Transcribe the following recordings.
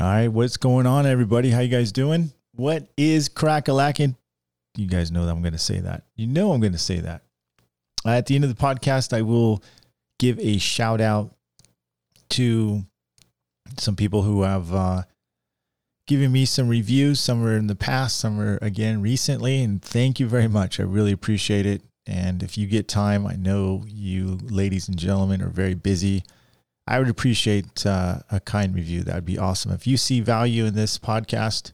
All right, what's going on, everybody? How you guys doing? What is crack a lacking? You guys know that I'm going to say that. You know I'm going to say that. At the end of the podcast, I will give a shout out to some people who have uh, given me some reviews. Some are in the past, some are again recently. And thank you very much. I really appreciate it. And if you get time, I know you ladies and gentlemen are very busy. I would appreciate uh, a kind review. That would be awesome. If you see value in this podcast,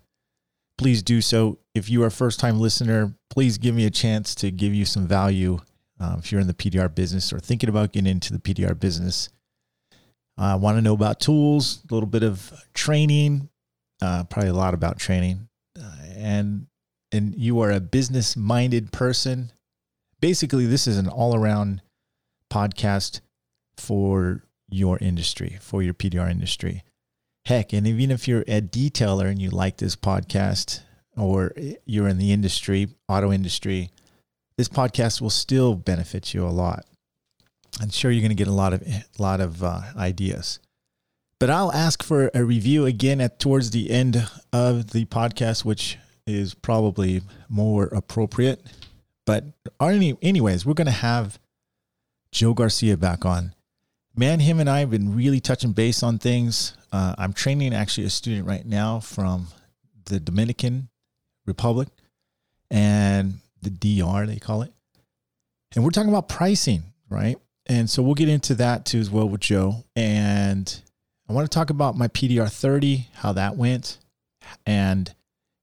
please do so. If you are a first time listener, please give me a chance to give you some value. Uh, if you're in the PDR business or thinking about getting into the PDR business, I uh, want to know about tools, a little bit of training, uh, probably a lot about training, uh, and and you are a business minded person. Basically, this is an all around podcast for your industry, for your PDR industry. Heck, and even if you're a detailer and you like this podcast or you're in the industry, auto industry, this podcast will still benefit you a lot. I'm sure you're going to get a lot of lot of uh, ideas. But I'll ask for a review again at towards the end of the podcast, which is probably more appropriate. But any, anyways, we're going to have Joe Garcia back on man, him and I have been really touching base on things. Uh, I'm training actually a student right now from the Dominican Republic and the DR, they call it. And we're talking about pricing, right? And so we'll get into that too as well with Joe. And I want to talk about my PDR 30, how that went. And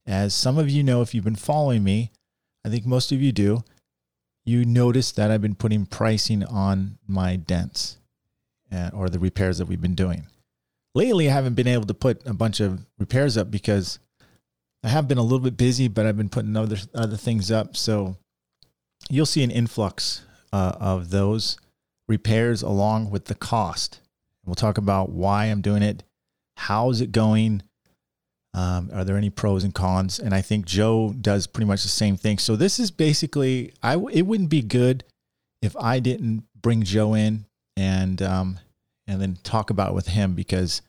as some of you know, if you've been following me, I think most of you do, you notice that I've been putting pricing on my dents and, or the repairs that we've been doing. Lately, I haven't been able to put a bunch of repairs up because I have been a little bit busy, but I've been putting other other things up. So you'll see an influx uh, of those repairs along with the cost. We'll talk about why I'm doing it, how is it going, um, are there any pros and cons? And I think Joe does pretty much the same thing. So this is basically, I it wouldn't be good if I didn't bring Joe in and um, and then talk about with him because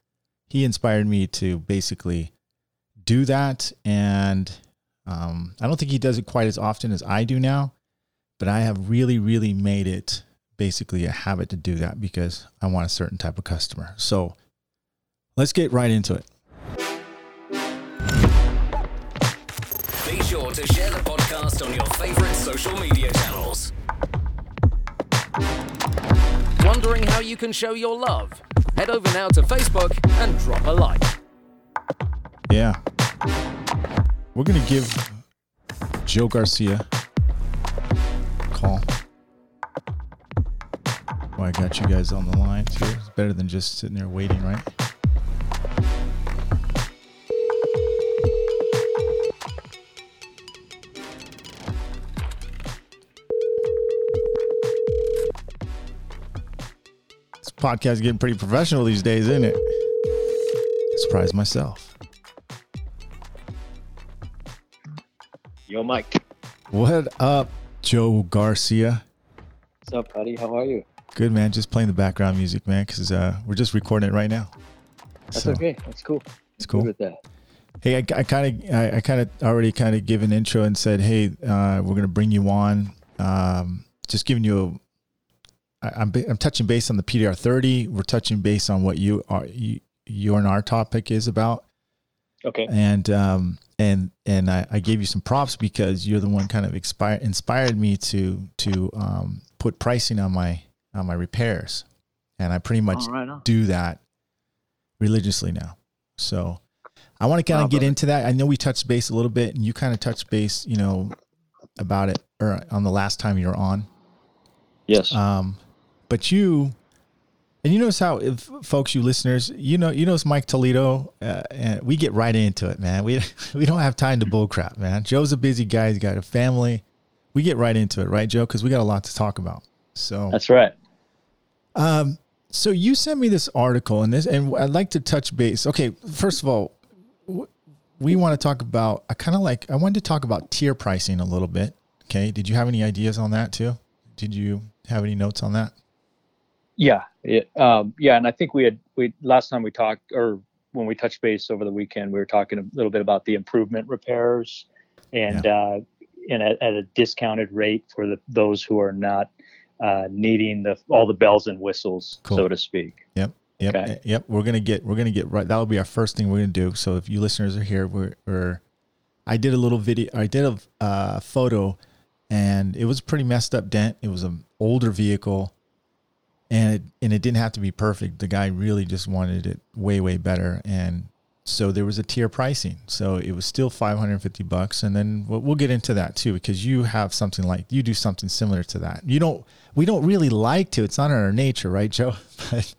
he inspired me to basically do that. And um, I don't think he does it quite as often as I do now, but I have really, really made it basically a habit to do that because I want a certain type of customer. So let's get right into it. Be sure to share the podcast on your favorite social media channels. Wondering how you can show your love? Head over now to Facebook and drop a like. Yeah. We're going to give Joe Garcia a call. Well, I got you guys on the line too. It's better than just sitting there waiting, right? Podcast getting pretty professional these days, isn't it? Surprise myself. Yo, Mike. What up, Joe Garcia? What's up, buddy? How are you? Good, man. Just playing the background music, man, because uh, we're just recording it right now. That's so, okay. That's cool. It's cool. with that. Hey, I kind of, I, I kind of already kind of give an intro and said, hey, uh, we're gonna bring you on. Um, just giving you I'm I'm touching base on the PDR 30. We're touching base on what you are you, your and our topic is about. Okay. And um and and I, I gave you some props because you're the one kind of inspired inspired me to to um put pricing on my on my repairs, and I pretty much right do that religiously now. So I want to kind of get into that. I know we touched base a little bit, and you kind of touched base, you know, about it or on the last time you were on. Yes. Um, but you, and you notice how, if folks, you listeners, you know, you know, it's Mike Toledo, uh, and we get right into it, man. We we don't have time to bullcrap, man. Joe's a busy guy; he's got a family. We get right into it, right, Joe? Because we got a lot to talk about. So that's right. Um, so you sent me this article, and this, and I'd like to touch base. Okay, first of all, we want to talk about. I kind of like. I wanted to talk about tier pricing a little bit. Okay, did you have any ideas on that too? Did you have any notes on that? Yeah, it, um, yeah, and I think we had we last time we talked, or when we touched base over the weekend, we were talking a little bit about the improvement repairs and uh, and at, at a discounted rate for the those who are not uh, needing the all the bells and whistles, Cool. so to speak. Yep. Yep. Okay. Yep. We're gonna get we're gonna get right. That'll be our first thing we're gonna do. So if you listeners are here, we're, we're I did a little video. I did a uh, photo, and it was a pretty messed up dent. It was an older vehicle, and it and it didn't have to be perfect. The guy really just wanted it way way better, and so there was a tier pricing. So it was still five hundred and fifty bucks, and then we'll, we'll get into that too because you have something like you do something similar to that. You don't. We don't really like to. It's not in our nature, right, Joe? But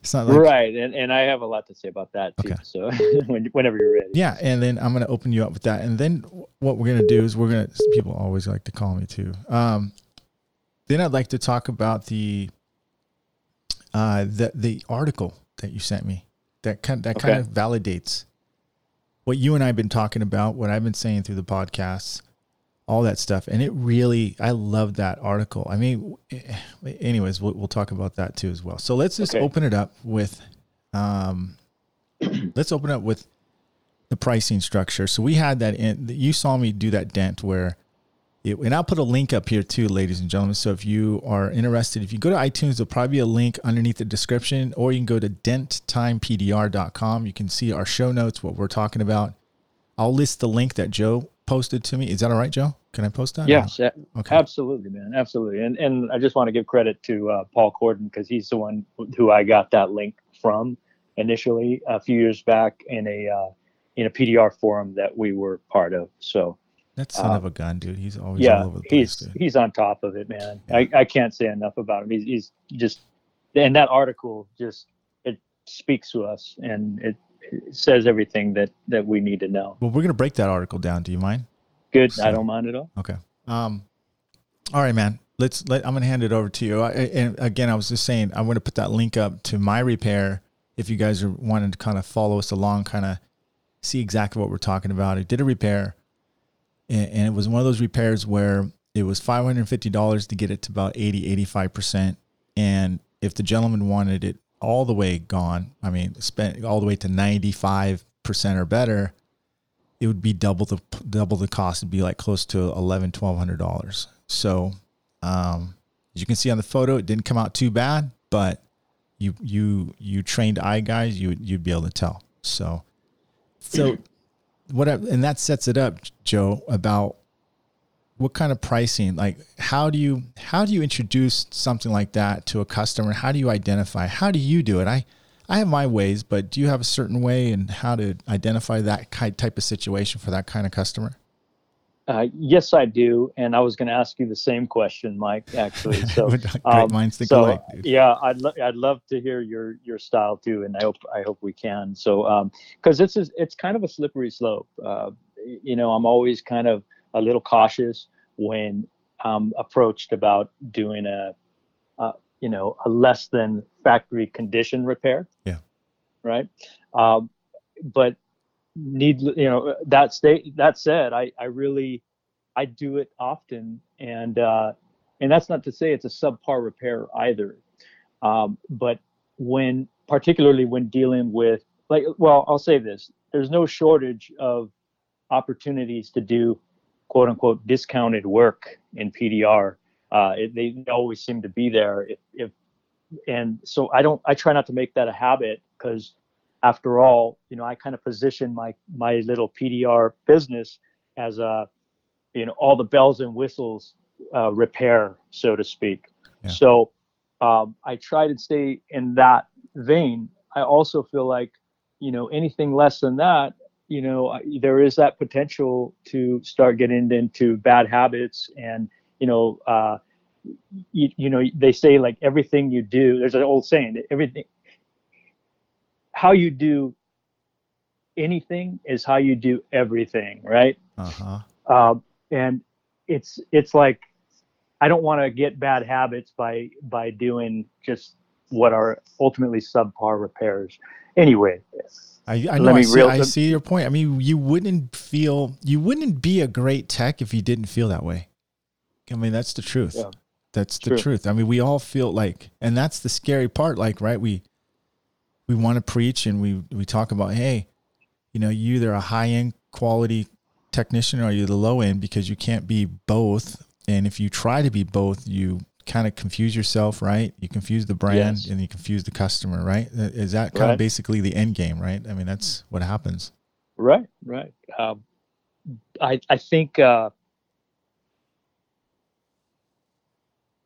it's not like right, and and I have a lot to say about that too. Okay. So when, whenever you're ready. Yeah, and then I'm gonna open you up with that, and then what we're gonna do is we're gonna. People always like to call me too. Um, then I'd like to talk about the uh the the article that you sent me that kind that kind of validates what you and I've been talking about, what I've been saying through the podcasts, all that stuff, and it really I love that article. I mean, eh, anyways, we'll we'll talk about that too as well. So let's just Okay. open it up with, um, let's open up with the pricing structure. So we had that in. You saw me do that dent where, it, and I'll put a link up here too, ladies and gentlemen. So if you are interested, if you go to iTunes, there'll probably be a link underneath the description, or you can go to denttimepdr.com. You can see our show notes, what we're talking about. I'll list the link that Joe posted to me. Is that all right, Joe? Can I post that? Yes, Okay. absolutely, man, absolutely. And and I just want to give credit to uh, Paul Corden because he's the one who I got that link from initially a few years back in a uh, in a PDR forum that we were part of. So That son uh, of a gun, dude. He's always yeah, all over the place, he's dude. he's on top of it, man. I, I can't say enough about him. He's he's just and that article just it speaks to us and it, it says everything that that we need to know. Well, we're gonna break that article down. Do you mind? Good, So- I don't mind at all. Okay. Um, all right, man. Let's let. I'm gonna hand it over to you. I, and again, I was just saying, I'm gonna put that link up to my repair. If you guys are wanting to kind of follow us along, kind of see exactly what we're talking about. I did a repair, and, and it was one of those repairs where it was $550 to get it to about 80, 85 percent. And if the gentleman wanted it all the way gone, I mean, spent all the way to 95 percent or better, it would be double the double the cost. It'd be like close to eleven, twelve hundred dollars. So, um, as you can see on the photo, it didn't come out too bad, but you you you trained eye guys, you you'd be able to tell. So, so what I, and that sets it up, Joe, about what kind of pricing like how do you how do you introduce something like that to a customer? How do you identify? How do you do it? I i have my ways but do you have a certain way and how to identify that type of situation for that kind of customer Uh, yes, I do, and I was going to ask you the same question, Mike. Actually, so great um, minds think so, alike dude. yeah, I'd lo- I'd love to hear your your style too, and I hope I hope we can. So, because it's is it's kind of a slippery slope. Uh, you know, I'm always kind of a little cautious when I'm approached about doing a, uh, you know, a less than factory condition repair. Yeah. Right. Um, but need you know that state that said i i really i do it often and uh and that's not to say it's a subpar repair either. Um but when particularly when dealing with like well i'll say this there's no shortage of opportunities to do quote unquote discounted work in pdr uh it, they always seem to be there if if and so i don't i try not to make that a habit because after all, you know, I kind of position my my little PDR business as a, you know, all the bells and whistles uh, repair, so to speak. Yeah. So um, I try to stay in that vein. I also feel like, you know, anything less than that, you know, I- there is that potential to start getting into bad habits and, you know, uh, you, you know, they say like everything you do. There's an old saying, that everything how you do anything is how you do everything, right? uh-huh Um, and it's it's like I don't want to get bad habits by by doing just what are ultimately subpar repairs. Anyway, I, I know I see, reel- I see your point. I mean, you wouldn't feel you wouldn't be a great tech if you didn't feel that way. I mean, that's the truth. Yeah. That's the True. truth. I mean, we all feel like, and that's the scary part. Like, right? We we want to preach and we we talk about hey, you know, you either a high end quality technician or you're the low end because you can't be both. And if you try to be both, you kind of confuse yourself, right? You confuse the brand Yes. and you confuse the customer, right? Uh, Is that kind of basically the end game, right? I mean, that's what happens. Right, right. Um, I I think uh,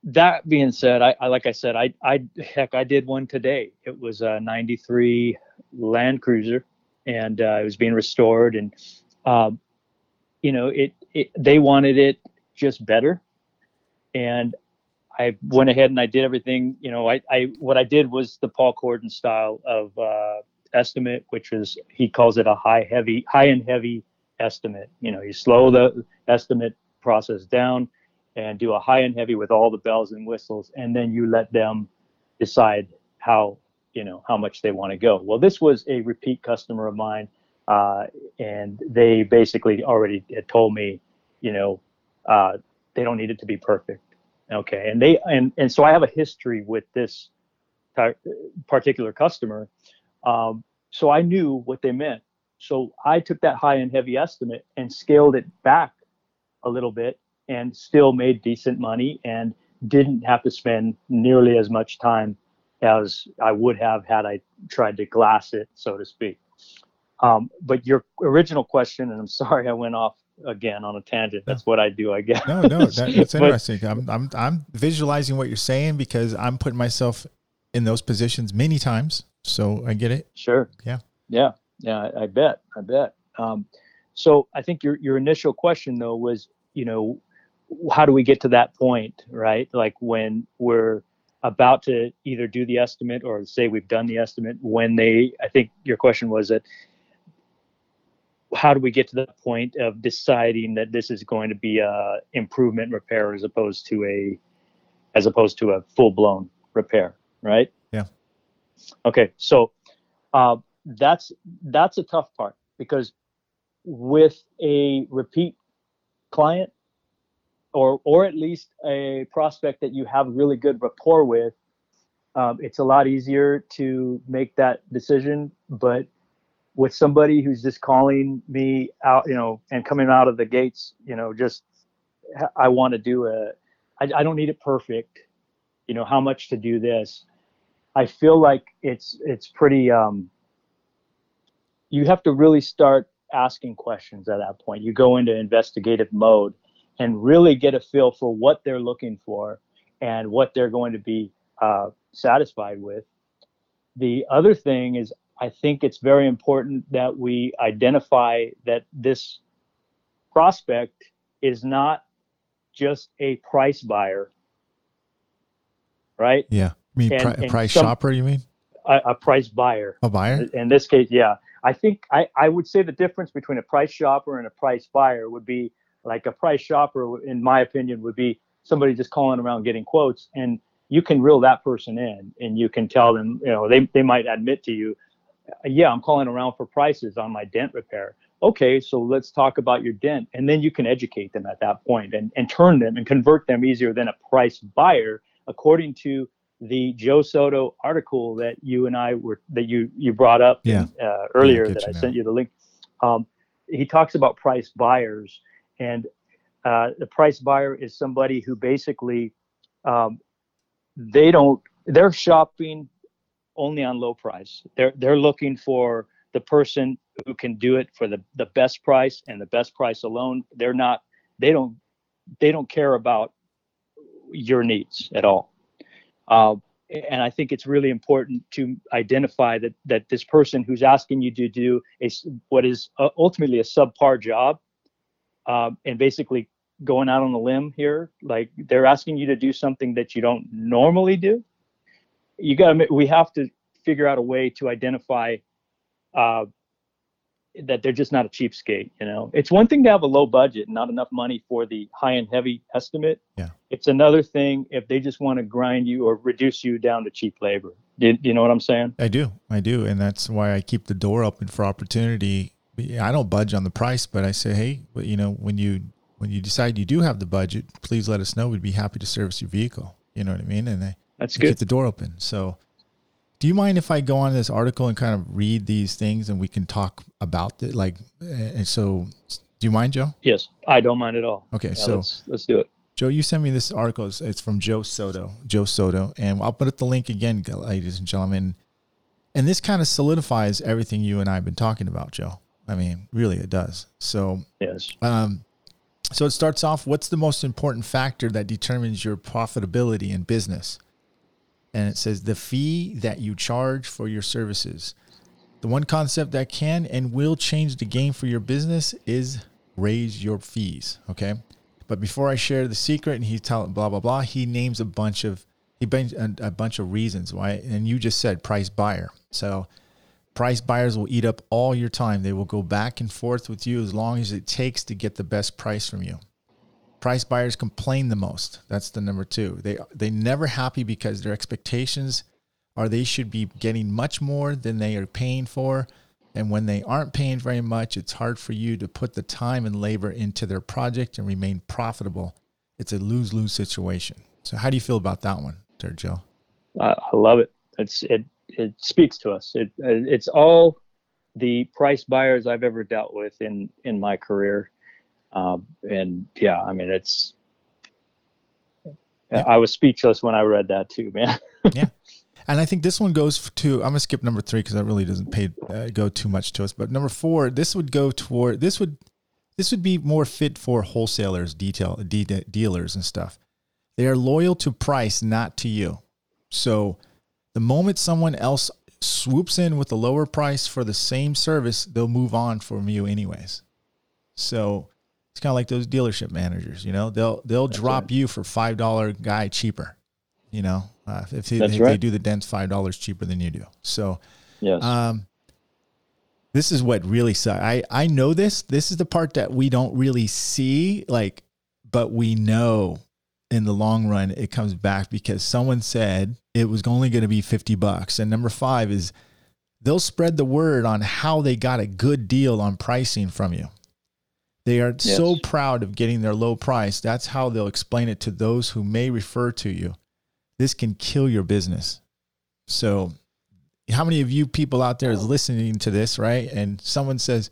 that being said, I, I like I said, I I heck I did one today. It was a '93 Land Cruiser, and uh, it was being restored, and um, you know it, it they wanted it just better, and I went ahead and I did everything. You know, I, I what I did was the Paul Corden style of uh, estimate, which is he calls it a high heavy, high and heavy estimate. You know, you slow the estimate process down and do a high and heavy with all the bells and whistles, and then you let them decide how you know how much they want to go. Well, this was a repeat customer of mine, uh, and they basically already told me, you know, uh, they don't need it to be perfect. Okay, and they and and so I have a history with this par- particular customer, um, so I knew what they meant. So I took that high and heavy estimate and scaled it back a little bit, and still made decent money and didn't have to spend nearly as much time as I would have had I tried to glass it, so to speak. Um, but your original question, and I'm sorry I went off again on a tangent. That's what I do, I guess. No, no, that, that's But- interesting. I'm, I'm, I'm visualizing what you're saying because I'm putting myself in those positions many times. So I get it. Sure. Yeah. Yeah. Yeah. I, I bet. I bet. Um, so I think your your initial question though was, you know, how do we get to that point, right? Like when we're about to either do the estimate or say we've done the estimate. When they, I think your question was that. How do we get to the point of deciding that this is going to be a improvement repair as opposed to a, as opposed to a full blown repair, right? Yeah. Okay, so uh, that's that's a tough part because with a repeat client or or at least a prospect that you have really good rapport with um, it's a lot easier to make that decision. But with somebody who's just calling me out you know and coming out of the gates you know just i want to do a I, I don't need it perfect. You know how much to do this? I feel like it's it's pretty um you have to really start asking questions at that point. You go into investigative mode and really get a feel for what they're looking for and what they're going to be uh, satisfied with. The other thing is, I think it's very important that we identify that this prospect is not just a price buyer, right? Yeah. I mean, And- pri- and price some- shopper, you mean? A, a price buyer. A buyer? in this case, yeah. I think I, I would say the difference between a price shopper and a price buyer would be like a price shopper, in my opinion, would be somebody just calling around getting quotes and you can reel that person in and you can tell them, you know, they, they might admit to you, yeah, I'm calling around for prices on my dent repair. Okay, so let's talk about your dent. And then you can educate them at that point and, and turn them and convert them easier than a price buyer, according to the Joe Soto article that you and I were that you you brought up Yeah. uh, earlier that I now. sent you the link. Um, he talks about price buyers, and uh, the price buyer is somebody who basically um, they don't they're shopping only on low price. They're they're looking for the person who can do it for the the best price and the best price alone. They're not they don't they don't care about your needs at all. Uh, and I think it's really important to identify that that this person who's asking you to do a what is uh, ultimately a subpar job, um, and basically going out on a limb here, like they're asking you to do something that you don't normally do. You got to we have to figure out a way to identify uh, that they're just not a cheapskate. You know, it's one thing to have a low budget and not enough money for the high and heavy estimate. Yeah. It's another thing if they just want to grind you or reduce you down to cheap labor. Do you know what I'm saying? I do. I do. And that's why I keep the door open for opportunity. I don't budge on the price, but I say, hey, you know, when you when you decide you do have the budget, please let us know. We'd be happy to service your vehicle. You know what I mean? And I That's good. the door open. So Do you mind if I go on this article and kind of read these things and we can talk about it? Like, and so, do you mind, Joe? Yes, I don't mind at all. Okay, Yeah, so let's, let's do it. Joe, you sent me this article. It's, it's from Joe Soto. Joe Soto, and I'll put up the link again, ladies and gentlemen. And this kind of solidifies everything you and I have been talking about, Joe. I mean, really, it does. So, Yes. um, so it starts off. What's the most important factor that determines your profitability in business? And it says the fee that you charge for your services. The one concept that can and will change the game for your business is raise your fees. Okay. But before I share the secret and he tell blah blah blah, he names a bunch of he brings a, a bunch of reasons why. And you just said price buyer. So price buyers will eat up all your time. They will go back and forth with you as long as it takes to get the best price from you. Price buyers complain the most. That's the number two. They they never happy because their expectations are they should be getting much more than they are paying for. And when they aren't paying very much, it's hard for you to put the time and labor into their project and remain profitable. It's a lose lose situation. So, how do you feel about that one, there, Joe? I love it. It's it it speaks to us. It it's all the price buyers I've ever dealt with in in my career, um, and yeah, I mean it's. Yeah. I was speechless when I read that too, man. Yeah, and I think this one goes to. I'm gonna skip number three because that really doesn't pay uh, go too much to us. But number four, this would go toward this would this would be more fit for wholesalers, detail de- de- dealers, and stuff. They are loyal to price, not to you. So the moment someone else swoops in with a lower price for the same service, they'll move on from you anyways. So it's kind of like those dealership managers, you know, they'll they'll drop right. you for five dollar guy cheaper, you know, uh, if, they, That's if they do the dents five dollars cheaper than you do. So yes. um, this is what really sucks. I I know this. This is the part that we don't really see, like, but we know in the long run it comes back because someone said it was only going to be fifty bucks. And number five is they'll spread the word on how they got a good deal on pricing from you. They are so proud of getting their low price. That's how they'll explain it to those who may refer to you. This can kill your business. So, how many of you people out there is listening to this, right? And someone says,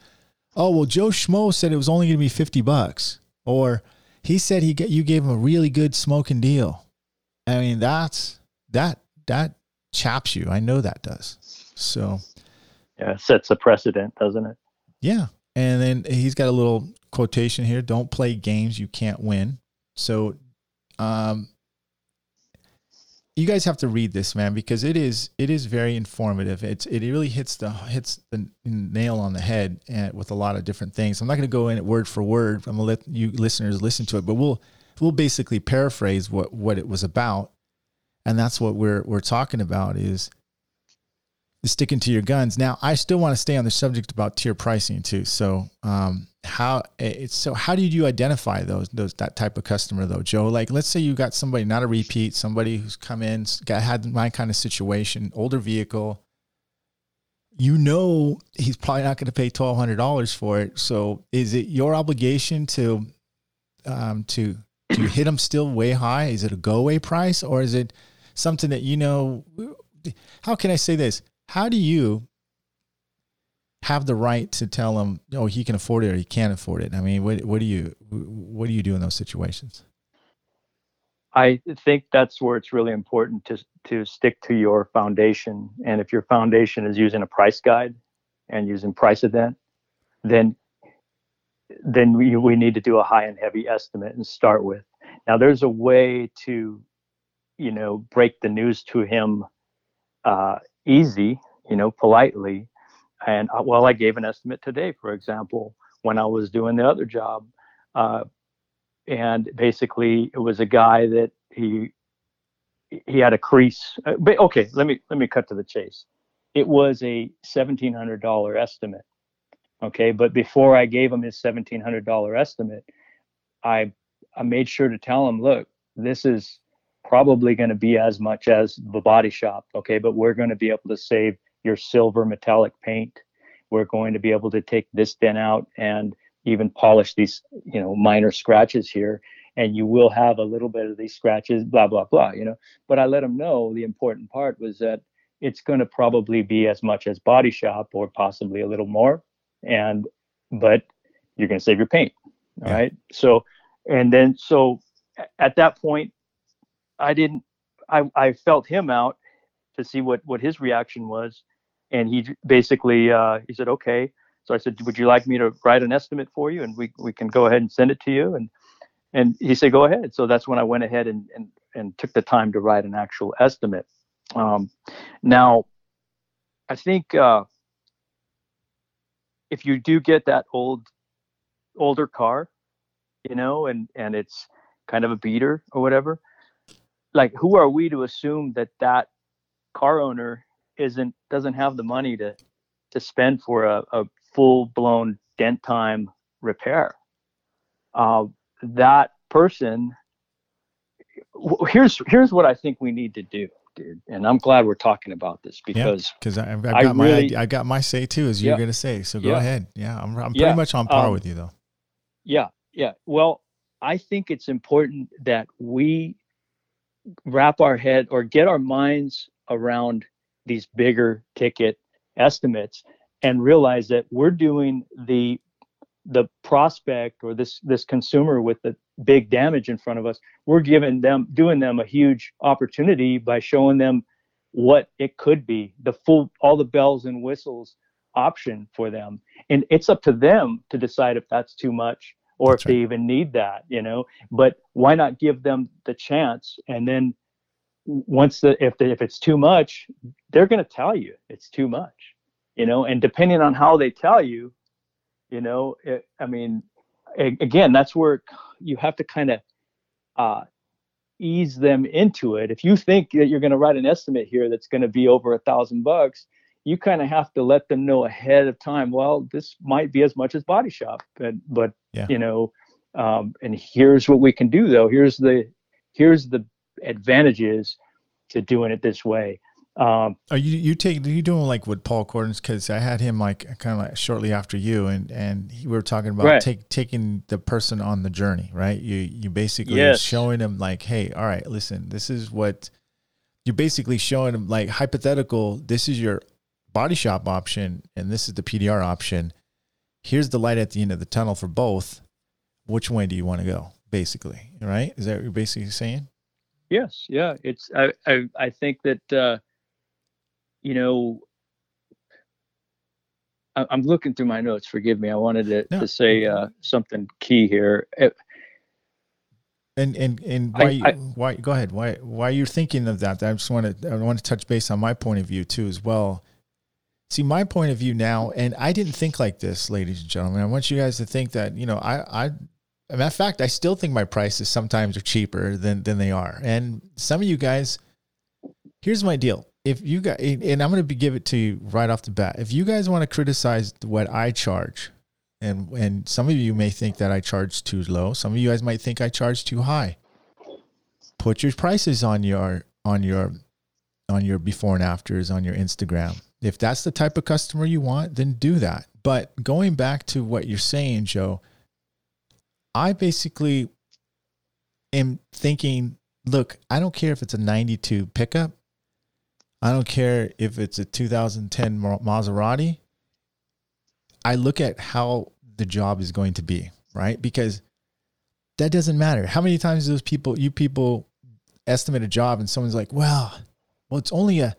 "Oh, well, Joe Schmo said it was only going to be fifty bucks," or he said he you gave him a really good smoking deal. I mean, that's that that chaps you. I know that does. So, yeah, it sets a precedent, doesn't it? yeah. And then he's got a little quotation here don't play games you can't win. So, um, you guys have to read this, man, because it is it is very informative. It's it really hits the hits the nail on the head and with a lot of different things. I'm not going to go in it word for word. I'm going to let you listeners listen to it, but we'll we'll basically paraphrase what what it was about, and that's what we're we're talking about is sticking to your guns. Now, I still want to stay on the subject about tier pricing too. So, um, how it's so how did you identify those those that type of customer though, Joe? Like, let's say you got somebody not a repeat, somebody who's come in, got had my kind of situation, older vehicle. You know he's probably not going to pay twelve hundred dollars for it. So, is it your obligation to um, to to hit them still way high? Is it a go away price or is it something that you know? How can I say this? How do you have the right to tell him, oh, he can afford it or he can't afford it? I mean, what what do you what do you do in those situations? I think that's where it's really important to to stick to your foundation. And if your foundation is using a price guide and using price event, then then we, we need to do a high and heavy estimate and start with. Now there's a way to, you know, break the news to him uh, easy, you know, politely. And uh, well, I gave an estimate today, for example, when I was doing the other job. Uh, and basically it was a guy that he he had a crease uh, but okay let me let me cut to the chase it was a $1700 estimate okay but before i gave him his $1700 estimate i i made sure to tell him look this is probably going to be as much as the body shop okay? But we're going to be able to save your silver metallic paint. We're going to be able to take this dent out and even polish these you know minor scratches here. And you will have a little bit of these scratches blah blah blah you know? But i let them know the important part was that it's going to probably be as much as body shop or possibly a little more. And but you're going to save your paint all Yeah. right? So and then so at that point i didn't i i felt him out to see what what his reaction was. And he basically uh he said okay. So i said would you like me to write an estimate for you and we we can go ahead and send it to you? And and he said go ahead. So that's when i went ahead and and, and took the time to write an actual estimate. Um now i think uh if you do get that old older car you know and and it's kind of a beater or whatever like who are we to assume that that car owner isn't doesn't have the money to to spend for a, a full blown dent time repair uh, that person here's here's what i think we need to do dude and i'm glad we're talking about this because Because I've, I've I got my really- I got my say too, as you're Yeah. gonna say. So go Yeah. ahead. Yeah, I'm I'm pretty Yeah, much on par um, with you though. Yeah, yeah. Well, I think it's important that we wrap our head or get our minds around these bigger ticket estimates and realize that we're doing the the prospect or this this consumer with the big damage in front of us we're giving them doing them a huge opportunity by showing them what it could be the full all the bells and whistles option for them. And it's up to them to decide if that's too much or That's if they even need that you know but why not give them the chance? And then once the if the, if it's too much they're going to tell you it's too much you know and depending on how they tell you you know it, i mean again that's where you have to kind of uh ease them into it. If you think that you're going to write an estimate here that's going to be over a thousand bucks you kind of have to let them know ahead of time well this might be as much as body shop but but Yeah. you know um and here's what we can do though here's the here's the advantages to doing it this way um Are you you take are you doing like what Paul Cordon's? Because I had him like kind of like shortly after you, and and he, we were talking about Right. take taking the person on the journey, right? You you basically Yes. showing them like, hey, all right, listen, this is what you're basically showing them like hypothetical. This is your body shop option, and this is the PDR option. Here's the light at the end of the tunnel for both. Which way do you want to go? Basically, right? Is that what you're basically saying? Yes, yeah. It's I I, I think that uh, you know I, I'm looking through my notes. Forgive me. I wanted to, No. to say uh, something key here. Uh, And and and why I- why go ahead why why you're thinking of that? I just want to I want to touch base on my point of view too as well. See my point of view now, and I didn't think like this, ladies and gentlemen. I want you guys to think that you know I I. Matter of fact, I still think my prices sometimes are cheaper than than they are. And some of you guys, here's my deal. If you guys, and I'm going to give it to you right off the bat. If you guys want to criticize what I charge, and and some of you may think that I charge too low. Some of you guys might think I charge too high. Put your prices on your on your on your before and afters on your Instagram. If that's the type of customer you want, then do that. But going back to what you're saying, Joe, I basically am thinking, look, I don't care if it's a 92 pickup. I don't care if it's a 2010 Ma- Maserati. I look at how the job is going to be, right? Because that doesn't matter. How many times those people, you people estimate a job and someone's like, well, well, it's only a,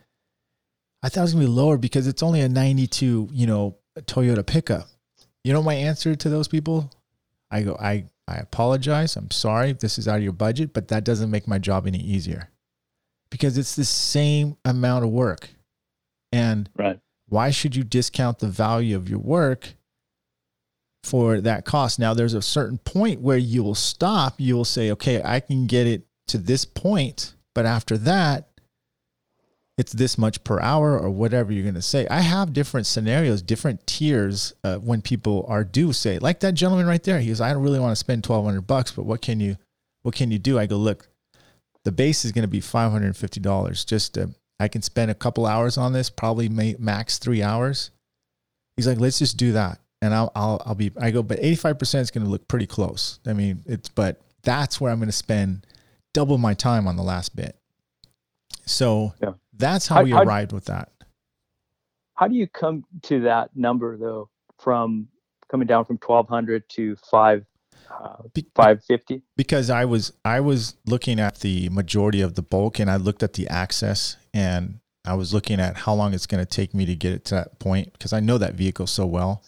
I thought it was gonna be lower because it's only a 92, you know, Toyota pickup. You know my answer to those people? I go, I, I apologize. I'm sorry if this is out of your budget, but that doesn't make my job any easier because it's the same amount of work. And right. why should you discount the value of your work for that cost? Now, there's a certain point where you will stop. You will say, okay, I can get it to this point, but after that, it's this much per hour or whatever you're going to say. I have different scenarios, different tiers uh, when people are due say, like that gentleman right there. He goes, I don't really want to spend 1200 bucks, but what can you, what can you do? I go, look, the base is going to be $550 just to, I can spend a couple hours on this, probably may, max three hours. He's like, let's just do that. And I'll, I'll, I'll be, I go, but 85% is going to look pretty close. I mean, it's, but that's where I'm going to spend double my time on the last bit. So Yeah. That's how, How- we how- arrived with that. How do you come to that number though? From coming down from 1200 to five uh, 550. because I was I was looking at the majority of the bulk and I looked at the access and I was looking at how long it's going to take me to get it to that point because I know that vehicle so well,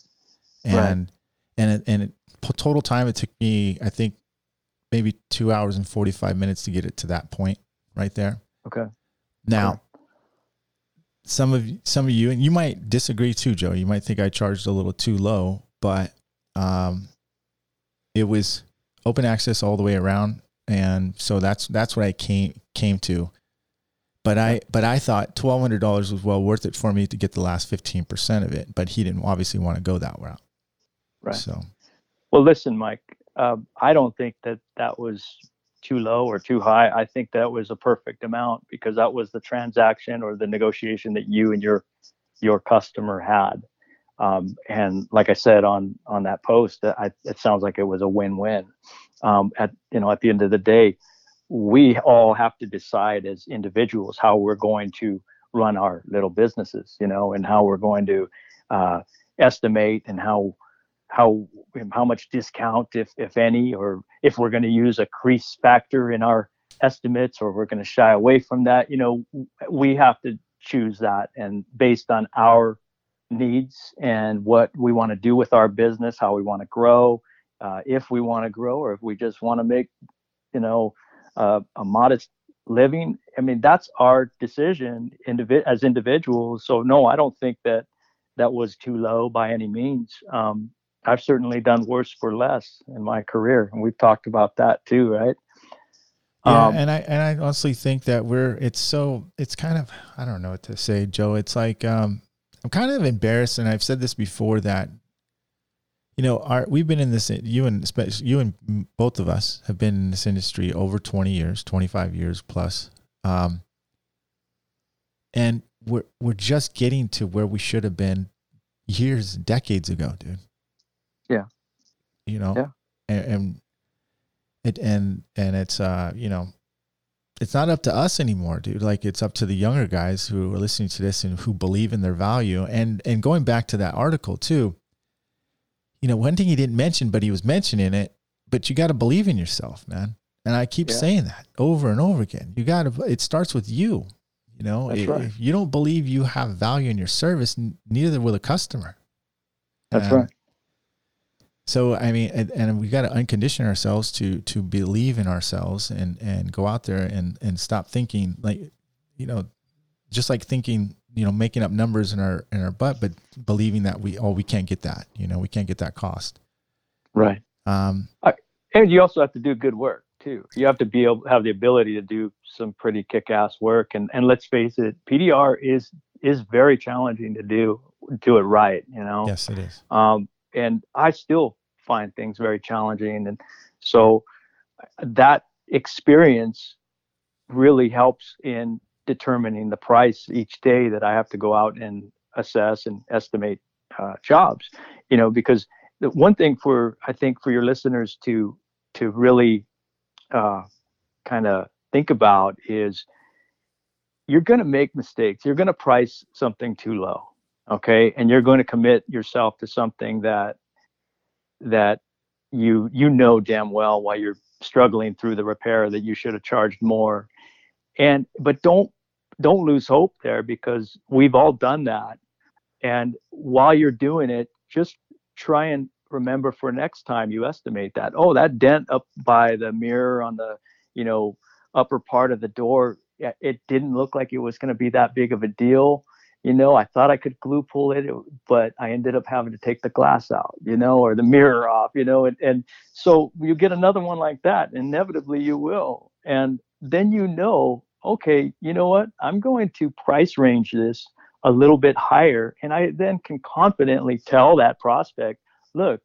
Right. and and it, and it, total time it took me I think maybe two hours and forty five minutes to get it to that point right there. Okay. Now, some of some of you, and you might disagree too, Joe. You might think I charged a little too low, but um, it was open access all the way around, and so that's that's what I came came to. But I but I thought twelve hundred dollars was well worth it for me to get the last fifteen percent of it. But he didn't obviously want to go that route. Right. So Well, listen, Mike. Um, I don't think that that was too low or too high. I think that was a perfect amount because that was the transaction or the negotiation that you and your your customer had. Um, and like I said on on that post, I, it sounds like it was a win-win. Um, at you know, at the end of the day, we all have to decide as individuals how we're going to run our little businesses, you know, and how we're going to uh, estimate and how how how much discount, if if any, or if we're going to use a crease factor in our estimates, or we're going to shy away from that. You know, we have to choose that, and based on our needs and what we want to do with our business, how we want to grow, uh, if we want to grow, or if we just want to make, you know, uh, a modest living. I mean, that's our decision indivi- as individuals. So no, I don't think that that was too low by any means. Um, I've certainly done worse for less in my career, and we've talked about that too, right? Yeah, Um, and I and I honestly think that we're it's so it's kind of I don't know what to say, Joe. It's like um I'm kind of embarrassed, and I've said this before that you know our we've been in this you and especially you and both of us have been in this industry over 20 years, 25 years plus, um, and we're we're just getting to where we should have been years, decades ago, dude. Yeah. You know. Yeah. And, and it and and it's uh you know it's not up to us anymore dude like it's up to the younger guys who are listening to this and who believe in their value and and going back to that article too you know one thing he didn't mention but he was mentioning it but you got to believe in yourself man and i keep Yeah. saying that over and over again you got to it starts with you you know if, right. if you don't believe you have value in your service n- neither will a customer That's And- right. So I mean, and, and we got to uncondition ourselves to to believe in ourselves and and go out there and and stop thinking like, you know, just like thinking, you know, making up numbers in our in our butt, but believing that we oh we can't get that, you know, we can't get that cost. Right. Um, And you also have to do good work too. You have to be able have the ability to do some pretty kick-ass work. And and let's face it, PDR is is very challenging to do do it right. You know. yes, it is. um, and I still find things very challenging. And so that experience really helps in determining the price each day that I have to go out and assess and estimate uh, jobs. You know, because the one thing for I think for your listeners to to really uh, kind of think about is you're going to make mistakes. You're going to price something too low okay? And you're going to commit yourself to something that that you you know damn well while you're struggling through the repair that you should have charged more. And but don't don't lose hope there because we've all done that. And while you're doing it just try and remember for next time you estimate that. Oh that dent up by the mirror on the you know upper part of the door it didn't look like it was going to be that big of a deal you know i thought i could glue pull it but i ended up having to take the glass out you know or the mirror off you know and, and so you get another one like that inevitably you will. And then you know okay you know what? I'm going to price range this a little bit higher and i then can confidently tell that prospect look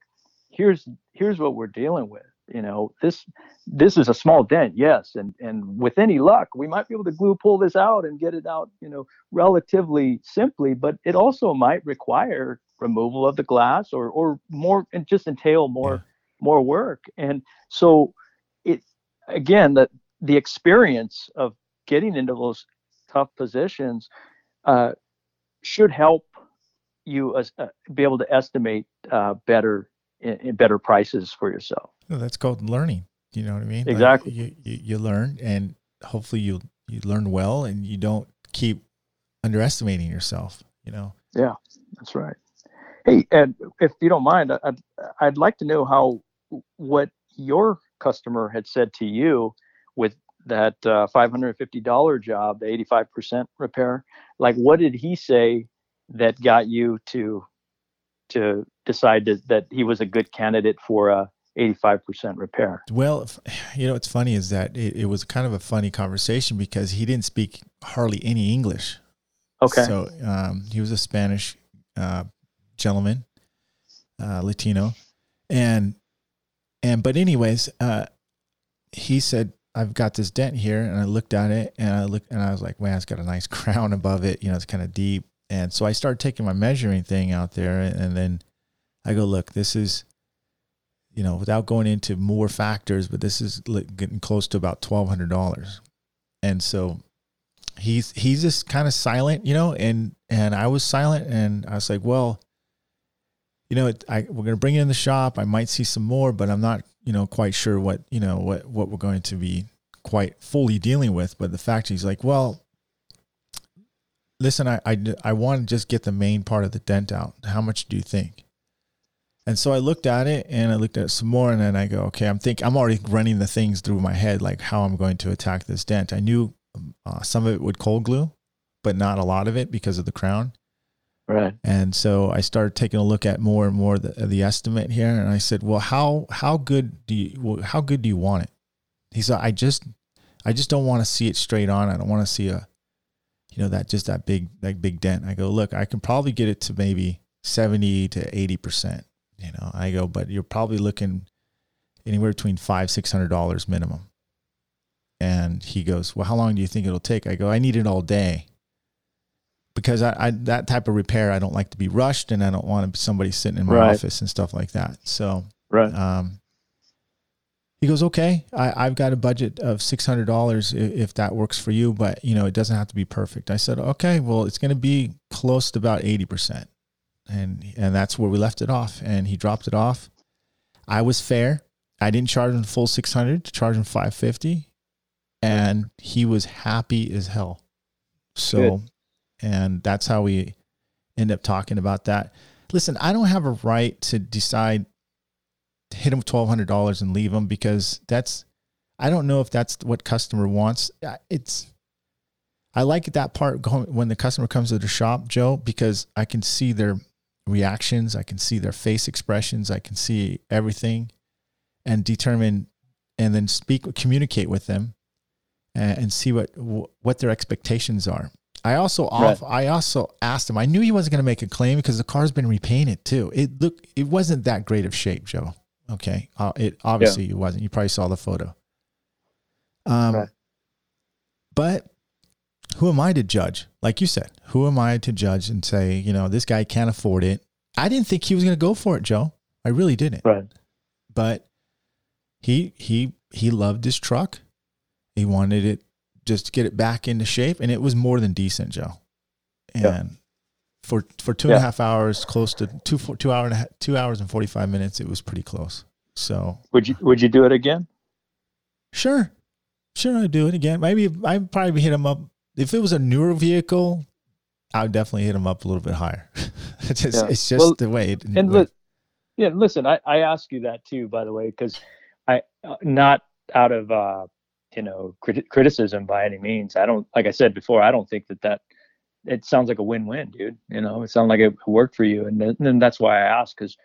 here's here's what we're dealing with you know this this is a small dent yes and and with any luck we might be able to glue pull this out and get it out you know relatively simply but it also might require removal of the glass or or more and just entail more Yeah. more work and so it again that the experience of getting into those tough positions uh, should help you as, uh, be able to estimate uh, better better prices for yourself. No, that's called learning. You know what I mean? Like, Exactly. you, you you learn, and hopefully you you learn well, and you don't keep underestimating yourself. You know. Yeah, that's right. Hey, and if you don't mind, I- I'd, I'd like to know how what your customer had said to you with that uh, $550 job, the 85% repair. Like, what did he say that got you to to decide that, that he was a good candidate for a 85% repair? Well, you know, what's funny is that it, it was kind of a funny conversation because he didn't speak hardly any English. Okay. So um, he was a Spanish uh, gentleman, uh, Latino, and and but anyways, uh, he said, "I've got this dent here," and I looked at it, and I looked, and I was like, "Man, it's got a nice crown above it. You know, it's kind of deep." And so I started taking my measuring thing out there, and then I go, "Look, this is." You know, without going into more factors, but this is getting close to about twelve hundred dollars, and so he's he's just kind of silent, you know, and and I was silent, and I was like, well, you know, it, I we're gonna bring it in the shop. I might see some more, but I'm not, you know, quite sure what you know what what we're going to be quite fully dealing with. But the fact he's like, well, listen, I I I want to just get the main part of the dent out. How much do you think? And so I looked at it and I looked at it some more and then I go, okay, I'm think I'm already running the things through my head, like how I'm going to attack this dent. I knew uh, some of it would cold glue, but not a lot of it because of the crown. Right. And so I started taking a look at more and more the, the estimate here, and I said, "Well, how how good do you well, how good do you want it?" He said, "I just I just don't want to see it straight on. I don't want to see a you know that just that big that big dent." I go, "Look, I can probably get it to maybe seventy to eighty percent." You know, I go, "But you're probably looking anywhere between five six hundred dollars minimum." And he goes, "Well, how long do you think it'll take?" I go, "I need it all day." because I, I that type of repair I don't like to be rushed and I don't want somebody sitting in my Right. office and stuff like that. So Right. um, he goes, okay, I, I've got a budget of six hundred dollars if that works for you, but you know it doesn't have to be perfect. I said, okay, well it's going to be close to about eighty percent, and and that's where we left it off. And he dropped it off. I was fair. I didn't charge him full six hundred. To charge him five fifty, and he was happy as hell. So, and that's how we end up talking about that. Listen, I don't have a right to decide to hit him with twelve hundred dollars and leave him because that's I don't know if that's what customer wants. It's I like that part going when the customer comes to the shop, Joe, because I can see their reactions, I can see their face expressions, I can see everything, and determine and then speak, communicate with them, and, and see what what their expectations are. I also off, I also asked him. I knew he wasn't going to make a claim because the car's been repainted too. It look it wasn't that great of shape, Joe. Okay, uh, it obviously it wasn't. You probably saw the photo. Um, Right. but who am I to judge? Like you said, who am I to judge and say, you know, this guy can't afford it? I didn't think he was going to go for it, Joe. I really didn't. Right. But he he he loved his truck. He wanted it just to get it back into shape, and it was more than decent, Joe. And Yeah. for for two and a half hours, close to two four, two hour and a half, two hours and forty five minutes, it was pretty close. So Would you Would you do it again? Sure. Sure, I'd do it again. Maybe I'd probably hit him up. If it was a newer vehicle, I would definitely hit him up a little bit higher. it's just, Yeah. it's just Well, the way it And li- yeah, listen, I, I ask you that too, by the way, because I uh, not out of uh, you know criti- criticism by any means. I don't like I said before. I don't think that that it sounds like a win-win, dude. You know, it sounds like it worked for you, and then, then that's why I asked because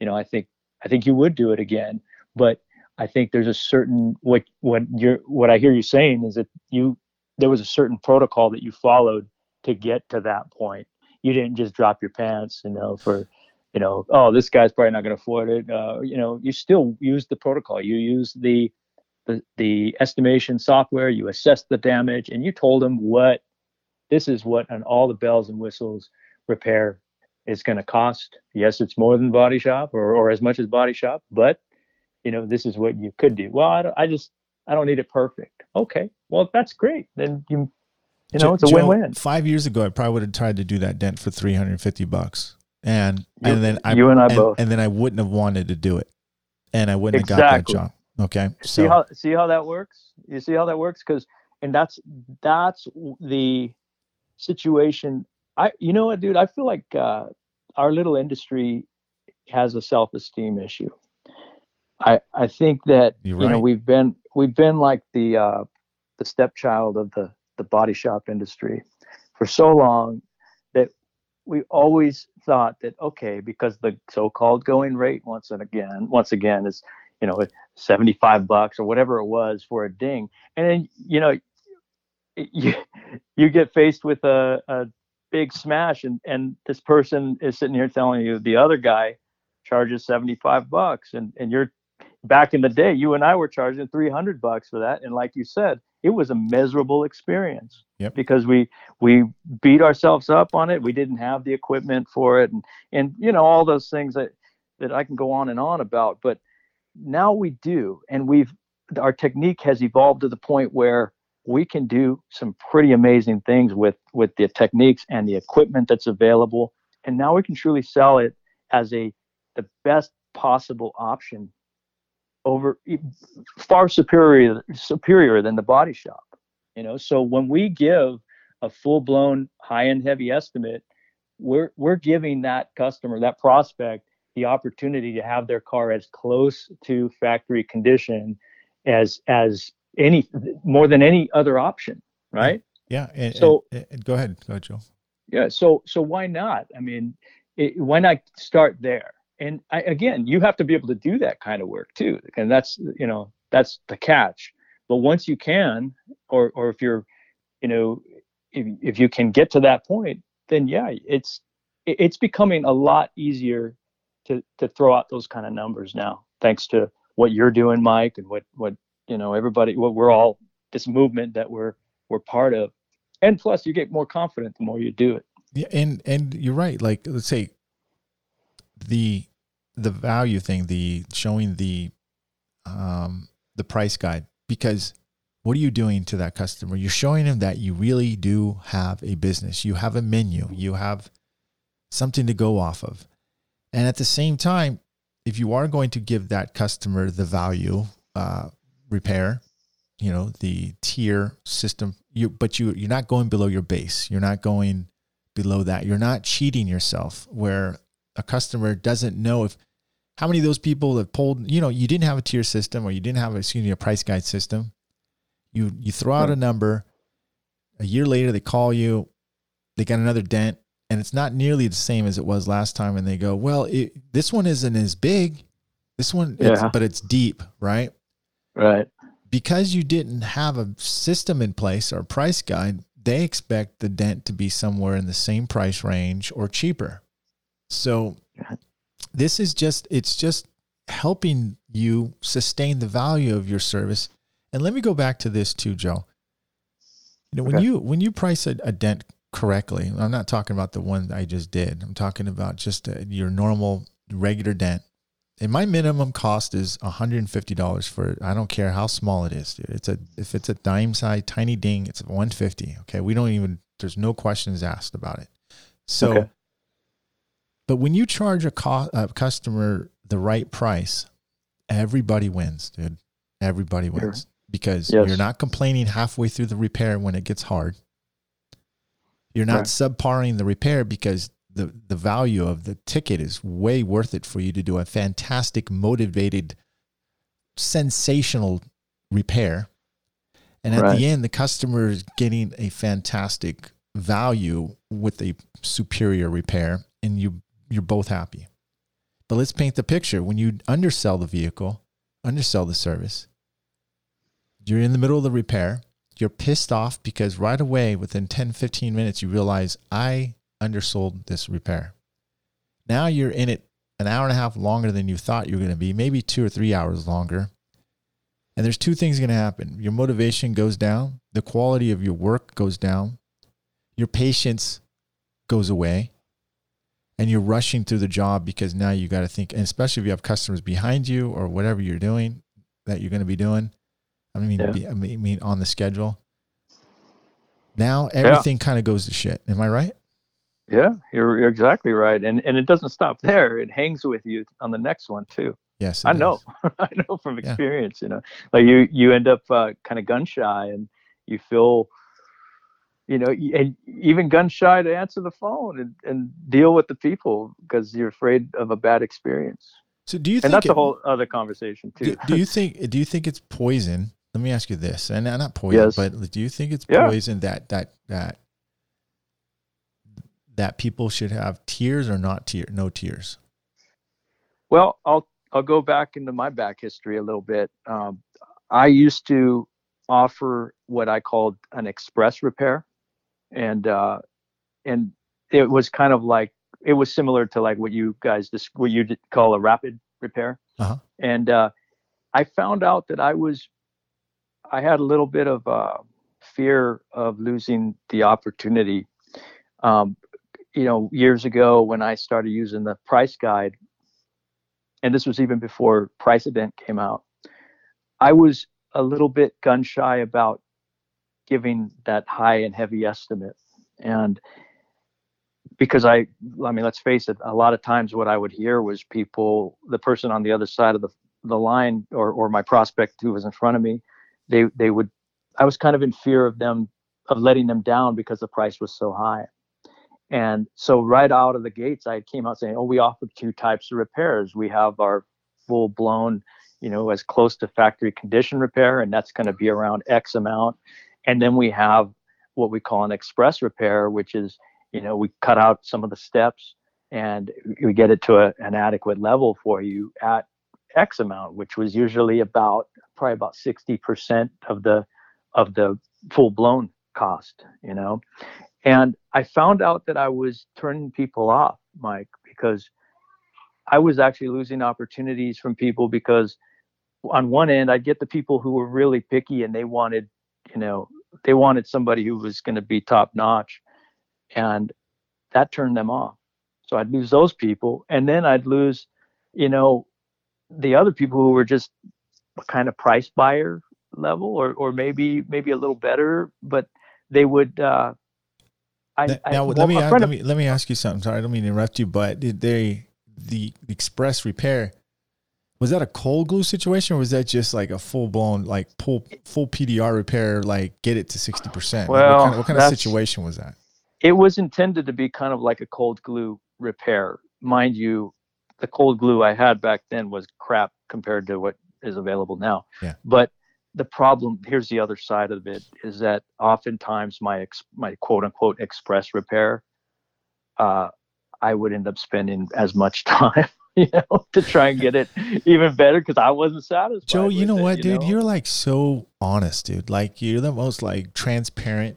you know I think I think you would do it again, but I think there's a certain what what you're what I hear you saying is that you there was a certain protocol that you followed to get to that point. You didn't just drop your pants, you know, for you know, oh, this guy's probably not going to afford it. Uh, you know, you still use the protocol. You use the, the the estimation software. You assess the damage, and you told him what this is what an all the bells and whistles repair is going to cost. Yes, it's more than body shop or or as much as body shop, but you know, this is what you could do. Well, I, I just I don't need it perfect. Okay, well that's great. Then you You know, it's a Joe, win-win. Five years ago, I probably would have tried to do that dent for 350 bucks. And, You- and then I, you and I and, both. and then I wouldn't have wanted to do it. And I wouldn't Exactly. have got that job. Okay. see how see how that works you see how that works because and that's that's the situation i you know what dude i feel like uh our little industry has a self-esteem issue i i think that You're you know we've been we've been like the uh the stepchild of the the body shop industry for so long that we always thought that okay because the so-called going rate once and again once again is you know 75 bucks or whatever it was for a ding. And then you know you, you get faced with a, a big smash and and this person is sitting here telling you the other guy charges 75 bucks and and you're back in the day you and I were charging 300 bucks for that. And like you said it was a miserable experience Yep. because we we beat ourselves up on it. We didn't have the equipment for it and and you know all those things that that I can go on and on about. But now we do and we've our technique has evolved to the point where we can do some pretty amazing things with with the techniques and the equipment that's available. And now we can truly sell it as a the best possible option over far superior superior than the body shop you know so when we give a full blown high end heavy estimate we're we're giving that customer that prospect the opportunity to have their car as close to factory condition as as any more than any other option right yeah. And, So- and- and go ahead. Go ahead, Joe. yeah so so why not i mean it, why not start there and I, again you have to be able to do that kind of work too. And that's you know that's the catch. But once you can or or if you're you know if, if you can get to that point then yeah it's it's becoming a lot easier to to throw out those kind of numbers now thanks to what you're doing mike and what what you know everybody what we're all this movement that we're we're part of. And plus you get more confident the more you do it. Yeah, and and you're right. Like let's say the the value thing, the showing the um the price guide because what are you doing to that customer? You're showing them that you really do have a business. You have a menu. You have something to go off of. And at the same time, if you are going to give that customer the value uh, repair, you know, the tier system, you but you you're not going below your base. You're not going below that. You're not cheating yourself where a customer doesn't know if how many of those people have pulled, you know, you didn't have a tier system or you didn't have a, excuse me, a price guide system. You you throw out a number, a year later they call you, they got another dent, and it's not nearly the same as it was last time. And they go, well, it, this one isn't as big, this one, it's, but it's deep, right? right because you didn't have a system in place or a price guide, they expect the dent to be somewhere in the same price range or cheaper. So this is just it's just helping you sustain the value of your service. And let me go back to this too, Joe. You know, when you when you price a, a dent correctly, I'm not talking about the one I just did. I'm talking about just a, your normal regular dent. And my minimum cost is $150 for I don't care how small it is, dude. It's a if it's a dime size tiny ding, it's 150. Okay. We don't even there's no questions asked about it. So Okay. But when you charge a, co- a customer the right price, everybody wins, dude. Everybody Sure. wins because Yes. you're not complaining halfway through the repair when it gets hard. You're not Right. subparing the repair because the, the value of the ticket is way worth it for you to do a fantastic, motivated, sensational repair. And at Right. the end, the customer is getting a fantastic value with a superior repair, and you you're both happy. But let's paint the picture. When you undersell the vehicle, undersell the service, you're in the middle of the repair, you're pissed off because right away, within 10, 15 minutes, you realize I undersold this repair. Now you're in it an hour and a half longer than you thought you were going to be, maybe two or three hours longer. And there's two things going to happen. Your motivation goes down, the quality of your work goes down, your patience goes away, and you're rushing through the job because now you got to think, and especially if you have customers behind you or whatever you're doing that you're going to be doing. I mean, Yeah. I mean, on the schedule. Now everything kind of goes to shit. Am I right? Yeah, you're, you're exactly right. And and it doesn't stop there. It hangs with you on the next one too. Yes, I know. I know from Yeah. experience, you know. Like you you end up uh, kind of gun shy and you feel you know, and even gun shy to answer the phone and, and deal with the people because you're afraid of a bad experience. So do you And think that's it- a whole other conversation too. do, do you think do you think it's poison? Let me ask you this, and not poison, Yes. but do you think it's Yeah. poison that that that that people should have tiers or not tier no tiers? Well, I'll I'll go back into my back history a little bit. Um, I used to offer what I called an express repair, and uh, and it was kind of like it was similar to like what you guys what you call a rapid repair. Uh-huh. And uh, I found out that I was I had a little bit of uh, fear of losing the opportunity. Um, you know, years ago when I started using the price guide, and this was even before Price Event came out, I was a little bit gun shy about giving that high and heavy estimate. And because I, I mean, let's face it, a lot of times what I would hear was people, the person on the other side of the, the line or, or my prospect who was in front of me, they, they would, I was kind of in fear of them, of letting them down because the price was so high. And so right out of the gates, I came out saying, "Oh, we offer two types of repairs. We have our full blown, you know, as close to factory condition repair, and that's going to be around X amount. And then we have what we call an express repair, which is, you know, we cut out some of the steps and we get it to a, an adequate level for you at X amount, which was usually about probably about 60% of the of the full blown cost, you know. And I found out that I was turning people off, Mike, because I was actually losing opportunities from people because on one end I'd get the people who were really picky and they wanted, you know, they wanted somebody who was going to be top notch and that turned them off. So I'd lose those people and then I'd lose, you know, the other people who were just kind of price buyer level or or maybe maybe a little better, but they would uh I, Now, I- now, well, let me ask, let me let me ask you something. Sorry, I don't mean to interrupt you, but did they the express repair was that a cold glue situation or was that just like a full blown like full full PDR repair like get it to sixty percent? what kind of, what kind of situation was that? it was intended to be kind of like a cold glue repair. Mind you, the cold glue I had back then was crap compared to what is available now. Yeah. But the problem here's the other side of it is that oftentimes my ex, my quote unquote express repair, uh, I would end up spending as much time, you know, to try and get it even better because I wasn't satisfied. Joe, you know it, what, dude? know? You're like so honest, dude. Like you're the most like transparent.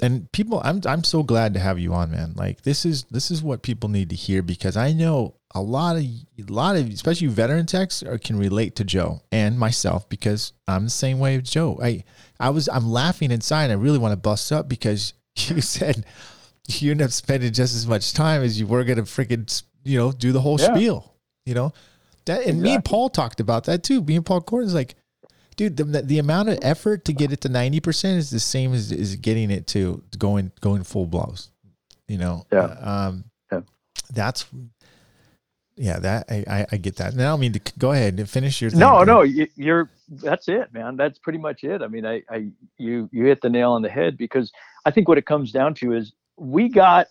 And people, I'm I'm so glad to have you on, man. Like this is this is what people need to hear because I know a lot of a lot of especially veteran techs are, can relate to Joe and myself because I'm the same way as Joe. I I was I'm laughing inside. I really want to bust up because you said you end up spending just as much time as you were gonna freaking you know do the whole Yeah. spiel. You know that, and me and Paul talked about that too. Me and Paul Gordon's like, dude, the, the amount of effort to get it to ninety percent is the same as is getting it to going going full blows. You know, Yeah. Um, Yeah. that's yeah. That I, I I get that. Now I mean to go ahead and finish your thing. no dude. no y- you're that's it man that's pretty much it i mean i i you you hit the nail on the head because i think what it comes down to is we got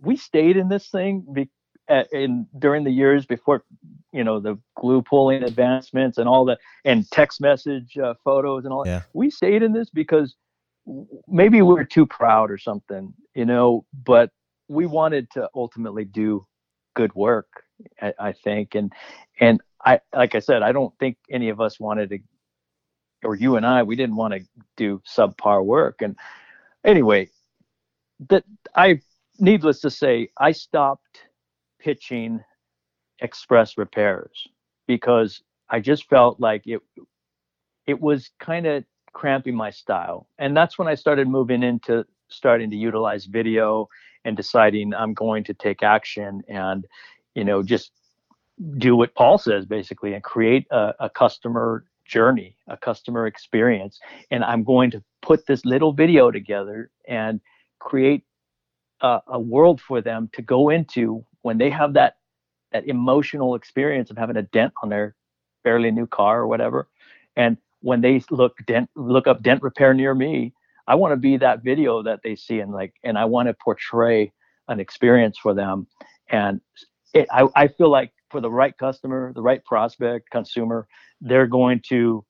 we stayed in this thing be, uh, in during the years before you know the glue pulling advancements and all the and text message uh, photos and all Yeah. we stayed in this because maybe we were too proud or something you know but we wanted to ultimately do good work I, I think and and I like I said, I don't think any of us wanted to, or you and I, we didn't want to do subpar work. And anyway, that I, needless to say, I stopped pitching express repairs because I just felt like it, it was kind of cramping my style. And that's when I started moving into starting to utilize video and deciding I'm going to take action and, you know, just do what Paul says basically and create a, a customer journey, a customer experience. And I'm going to put this little video together and create a, a world for them to go into when they have that that emotional experience of having a dent on their fairly new car or whatever and when they look dent look up dent repair near me i want to be that video that they see and like and i want to portray an experience for them. And it, I, I feel like for the right customer the right prospect consumer they're going to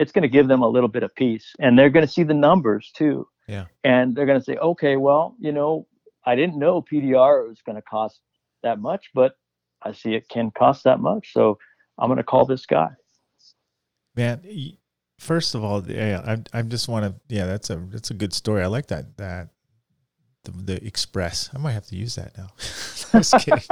it's going to give them a little bit of peace. And they're going to see the numbers too. Yeah. and they're going to say okay well you know i didn't know pdr was going to cost that much but i see it can cost that much so i'm going to call this guy Man, first of all, yeah, I I just want to yeah, that's a that's a good story. I like that that the, the express. I might have to use that now. Was kidding.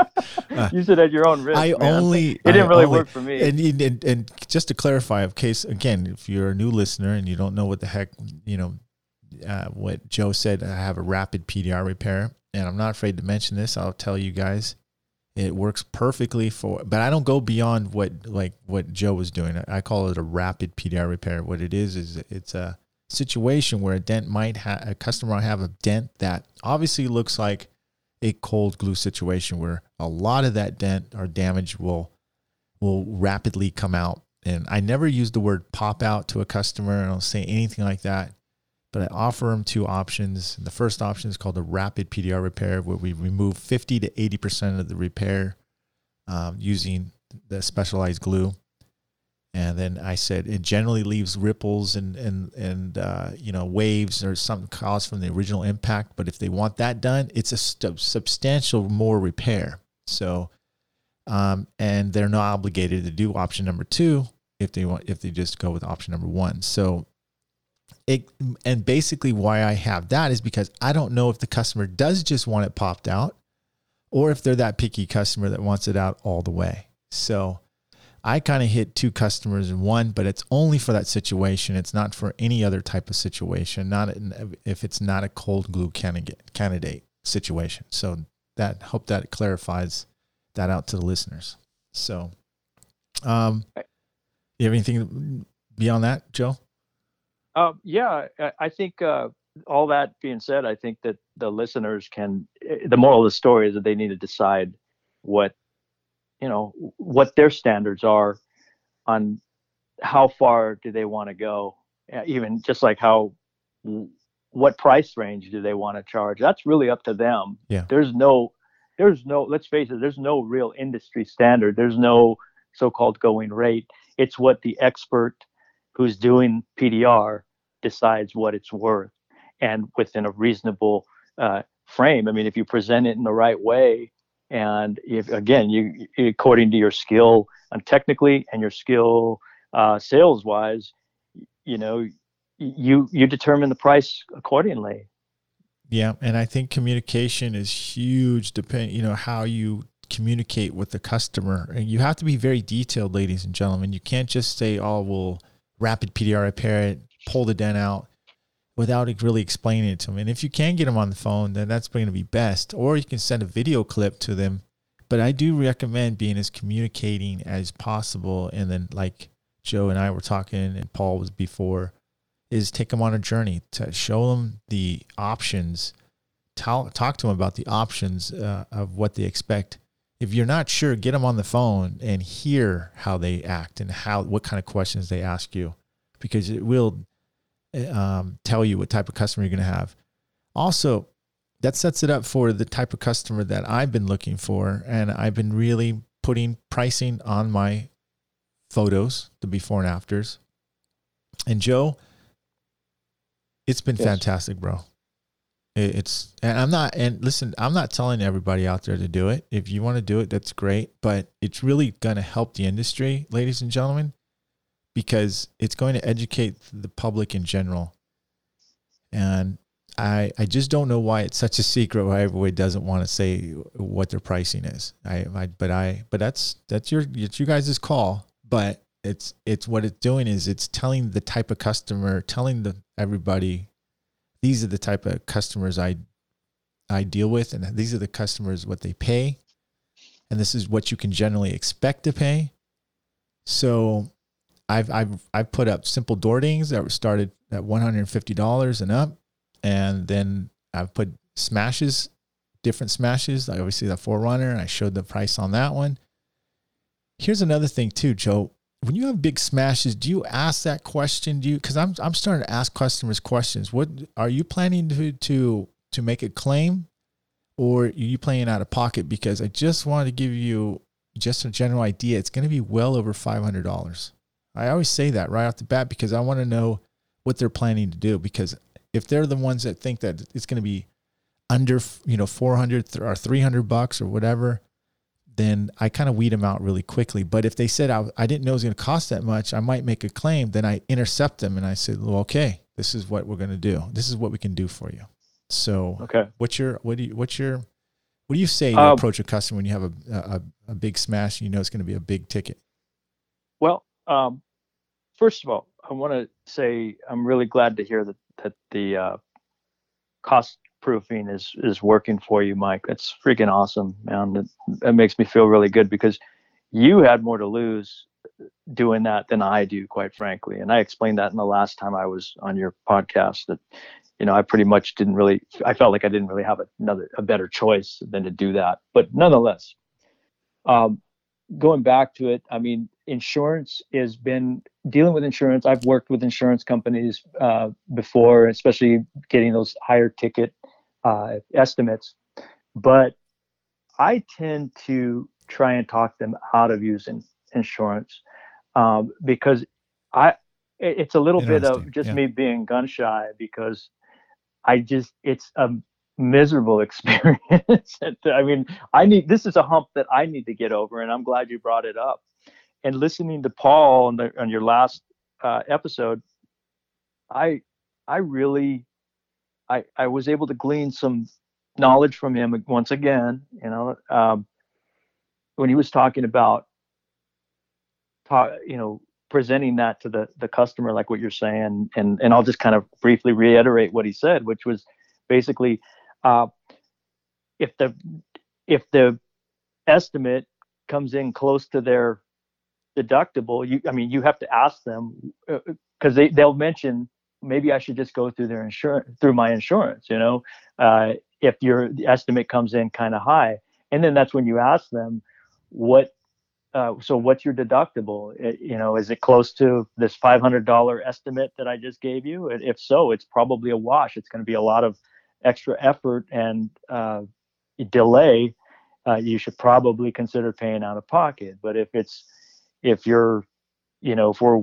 Uh, use it at your own risk I man. only it didn't I really only- work for me And, and and just to clarify, of case again, if you're a new listener and you don't know what the heck you know uh, what Joe said, I have a rapid PDR repair, and I'm not afraid to mention this. I'll tell you guys, it works perfectly for. But I don't go beyond what like what Joe was doing. I, call it a rapid PDR repair. What it is is it's a situation where a dent might have a customer might have a dent that obviously looks like a cold glue situation where a lot of that dent or damage will will rapidly come out. And I never use the word pop out to a customer. I don't say anything like that. But I offer them two options. The first option is called a rapid PDR repair, where we remove 50 to 80% of the repair um, using the specialized glue. And then I said it generally leaves ripples and and and uh, you know waves or something caused from the original impact. But if they want that done, it's a stu- substantial more repair. So, um, and they're not obligated to do option number two if they want if they just go with option number one. So, it and basically why I have that is because I don't know if the customer does just want it popped out, or if they're that picky customer that wants it out all the way. So. I kind of hit two customers in one, but it's only for that situation. It's not for any other type of situation. Not if it's not a cold glue candidate candidate situation. So that hope that clarifies that out to the listeners. So, um, you have anything beyond that, Joe? Uh, yeah, I, think uh, all that being said, I think that the listeners can. eh, The moral of the story is that they need to decide what, you know, what their standards are, on how far do they want to go, uh, even just like how, what price range do they want to charge? That's really up to them. Yeah. There's no, there's no. Let's face it. There's no real industry standard. There's no so-called going rate. It's what the expert who's doing PDR decides what it's worth and within a reasonable uh, frame. I mean, if you present it in the right way, and if again, you according to your skill and technically and your skill uh, sales wise, you know, you you determine the price accordingly. Yeah, and I think communication is huge. Depend, you know, how you communicate with the customer, and you have to be very detailed, ladies and gentlemen. You can't just say, "Oh, we'll rapid PDR repair it, pull the dent out," without really explaining it to them. And if you can get them on the phone, then that's going to be best. Or you can send a video clip to them. But I do recommend being as communicating as possible, and then like Joe and I were talking, and Paul was before is take them on a journey to show them the options talk, talk to them about the options uh, of what they expect if you're not sure get them on the phone and hear how they act and how what kind of questions they ask you because it will um, tell you what type of customer you're going to have also that sets it up for the type of customer that i've been looking for and i've been really putting pricing on my photos the before and afters and joe it's been Yes. fantastic, bro. It- It's and I'm not and listen, I'm not telling everybody out there to do it. If you want to do it, that's great, but it's really going to help the industry, ladies and gentlemen, because it's going to educate the public in general. And I I just don't know why it's such a secret why everybody doesn't want to say what their pricing is. I, I but I but that's that's your it's you guys' call, but it's it's what it's doing is it's telling the type of customer, telling the everybody these are the type of customers I I deal with and these are the customers what they pay and this is what you can generally expect to pay. So I've I've I've put up simple door dings that started at one hundred and fifty dollars and up, and then I've put smashes, different smashes. Like obviously the 4Runner, and I showed the price on that one. Here's another thing too, Joe. When you have big smashes, do you ask that question? Do you? Because I'm I'm starting to ask customers questions. What are you planning to to to make a claim, or are you playing out of pocket? Because I just wanted to give you just a general idea. It's going to be well over five hundred dollars. I always say that right off the bat because I want to know what they're planning to do. Because if they're the ones that think that it's going to be under, you know, 400 or 300 bucks or whatever, then I kind of weed them out really quickly. But if they said I, I didn't know it was going to cost that much, I might make a claim. Then I intercept them and I said, well, okay, this is what we're going to do. This is what we can do for you. So, Okay. what's your what do you what's your what do you say to Um, approach a customer when you have a, a a big smash? And you know it's going to be a big ticket. Well, um, first of all, I want to say I'm really glad to hear that that the uh, cost proofing is is working for you, Mike. That's freaking awesome, man. That, that makes me feel really good because you had more to lose doing that than I do, quite frankly. And I explained that in the last time I was on your podcast that you know I pretty much didn't really. I felt like I didn't really have another a better choice than to do that. But nonetheless, um, going back to it, I mean, insurance has been dealing with insurance. I've worked with insurance companies uh, before, especially getting those higher ticket uh, estimates. But I tend to try and talk them out of using insurance um, because I it's a little bit of just yeah. me being gun shy because I just it's a miserable experience. I mean, I need this is a hump that I need to get over, and I'm glad you brought it up. And listening to Paul on the on your last uh, episode, I I really I I was able to glean some knowledge from him once again. You know, um, when he was talking about talk, you know, presenting that to the the customer, like what you're saying, and and I'll just kind of briefly reiterate what he said, which was basically, uh, if the if the estimate comes in close to their deductible, you I mean you have to ask them because they they'll mention maybe I should just go through their insurance through my insurance, you know, uh, if your estimate comes in kind of high, and then that's when you ask them what. Uh, so what's your deductible? It- you know, is it close to this $500 estimate that I just gave you? And if so, it's probably a wash. It's going to be a lot of extra effort and uh, delay. Uh, you should probably consider paying out of pocket. But if it's if you're, you know, if we're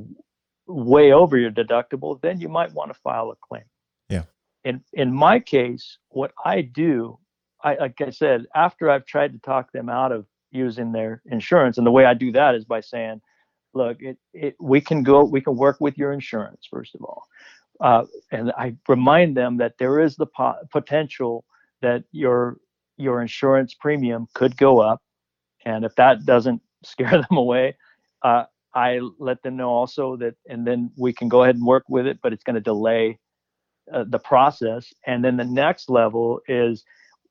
way over your deductible, then you might want to file a claim. Yeah. In in my case, what I do, I like I said, after I've tried to talk them out of using their insurance, and the way I do that is by saying, look, it, it we can go, we can work with your insurance first of all, uh, and I remind them that there is the po- potential that your your insurance premium could go up, and if that doesn't scare them away, uh, I let them know also that, and then we can go ahead and work with it, but it's going to delay uh, the process. And then the next level is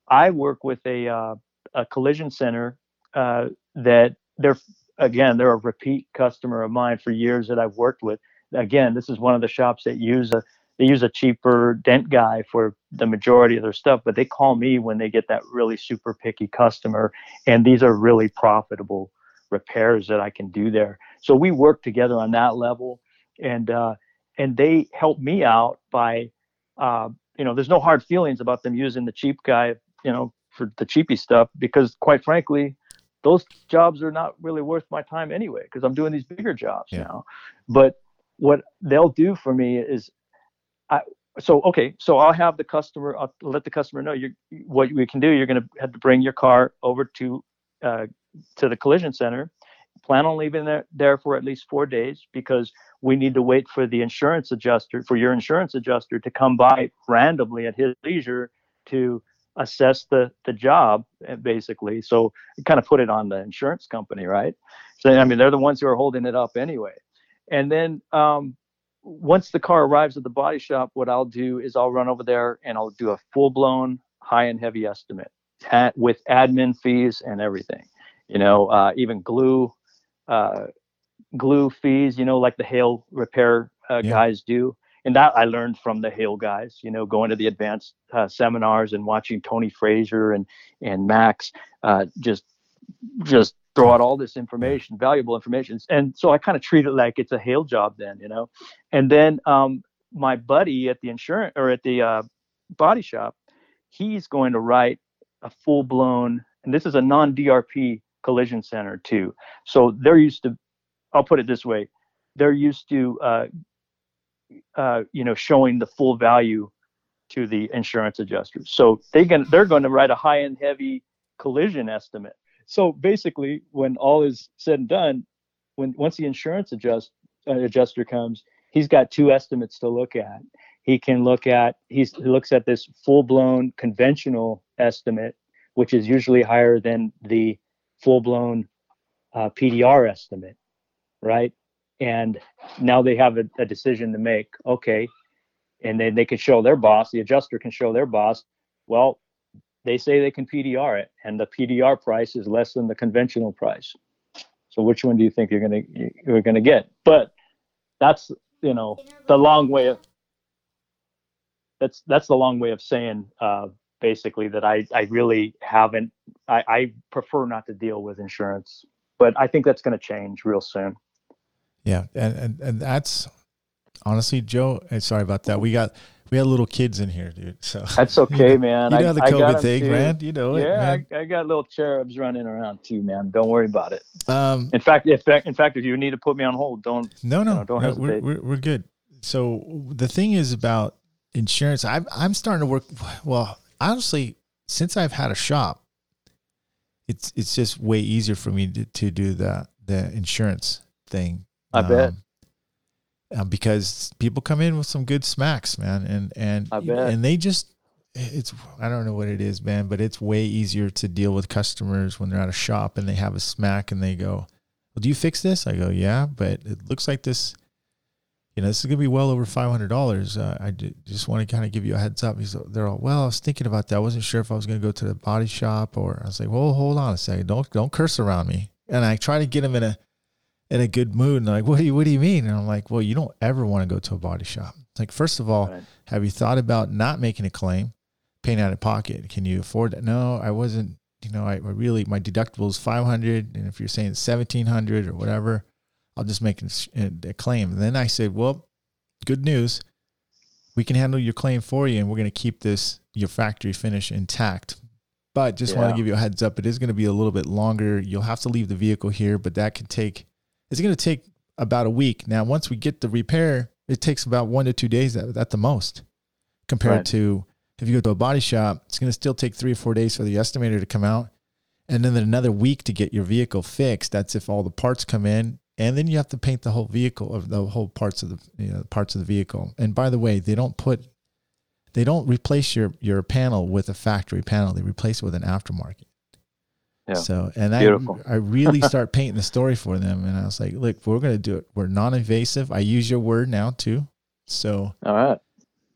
I work with a uh, a collision center uh, that they're again they're a repeat customer of mine for years that I've worked with. Again, this is one of the shops that use a they use a cheaper dent guy for the majority of their stuff, but they call me when they get that really super picky customer, and these are really profitable repairs that I can do there. So we work together on that level, and uh, and they help me out by, uh, you know, there's no hard feelings about them using the cheap guy, you know, for the cheapy stuff because quite frankly, those jobs are not really worth my time anyway because I'm doing these bigger jobs Yeah. now. But what they'll do for me is, I so okay, so I'll have the customer, I'll let the customer know you what we can do. You're going to have to bring your car over to uh, to the collision center. Plan on leaving there there for at least four days because we need to wait for the insurance adjuster for your insurance adjuster to come by randomly at his leisure to assess the the job uh, basically. So kind of put it on the insurance company right? So i mean they're the ones who are holding it up anyway. And then um, once the car arrives at the body shop what i'll do is i'll run over there and i'll do a full-blown high and heavy estimate at, with admin fees and everything you know uh, even glue uh, glue fees, you know, like the hail repair uh, Yeah. guys do. And that I learned from the hail guys, you know, going to the advanced uh, seminars and watching Tony Fraser and and Max uh, just just throw out all this information, valuable information. And so I kind of treat it like it's a hail job then, you know. And then um, my buddy at the insurance or at the uh, body shop, he's going to write a full blown, and this is a non DRP collision center too. So they're used to, I'll put it this way, they're used to, uh, uh, you know, showing the full value to the insurance adjusters. So they can, they're going to write a high end heavy collision estimate. So basically, when all is said and done, when once the insurance adjust uh, adjuster comes, he's got two estimates to look at. He can look at he's, he looks at this full blown conventional estimate, which is usually higher than the full blown uh, PDR estimate, right? And now they have a, a decision to make. Okay, and then they can show their boss. The adjuster can show their boss. Well, they say they can PDR it, and the PDR price is less than the conventional price. So which one do you think you're gonna you're gonna get? But that's you know the long way of that's that's the long way of saying uh, basically that I I really haven't I, I prefer not to deal with insurance, but I think that's going to change real soon. Yeah, and, and and that's honestly, Joe. Sorry about that. We got we had little kids in here, dude. So That's okay, man. you know I, the I got thing, too. man. You know it, Yeah, man. I, I got little cherubs running around too, man. Don't worry about it. Um, In fact, if in fact, if you need to put me on hold, don't. no, no, No, don't no, we're, hesitate. we're we're good. So the thing is about insurance. I'm I'm starting to work. Well, honestly, since I've had a shop, it's it's just way easier for me to, to do the the insurance thing. I bet. uh, because people come in with some good smacks, man, and and and they just it's I don't know what it is, man, but it's way easier to deal with customers when they're at a shop and they have a smack and they go, "Well, do you fix this?" I go, "Yeah, but it looks like this." You know, this is gonna be well over five hundred dollars. Uh, I just want to kind of give you a heads up. He's, they're all, well, I was thinking about that. I wasn't sure if I was gonna go to the body shop or I was like, well, hold on a second. Don't don't curse around me. And I try to get him in a in a good mood. And like, what do you what do you mean? And I'm like, well, you don't ever want to go to a body shop. It's like, first of all, have you thought about not making a claim, paying out of pocket? Can you afford that? No, I wasn't. You know, I, I really my deductible is five hundred, and if you're saying seventeen hundred or whatever, I'll just make a, claim. And then I said, well, good news, we can handle your claim for you, and we're going to keep this your factory finish intact. But just want to give you a heads up, it is going to be a little bit longer. You'll have to leave the vehicle here, but that could take. It's going to take about a week. Now, once we get the repair, it takes about one to two days at, at the most, compared Right. to if you go to a body shop, it's going to still take three or four days for the estimator to come out, and then another week to get your vehicle fixed. That's if all the parts come in, and then you have to paint the whole vehicle of the whole parts of the you know, parts of the vehicle. And by the way, they don't put they don't replace your your panel with a factory panel. They replace it with an aftermarket. Yeah. So and I I really start painting the story for them, and I was like, look, we're gonna do it. We're non-invasive. I use your word now too. So All right.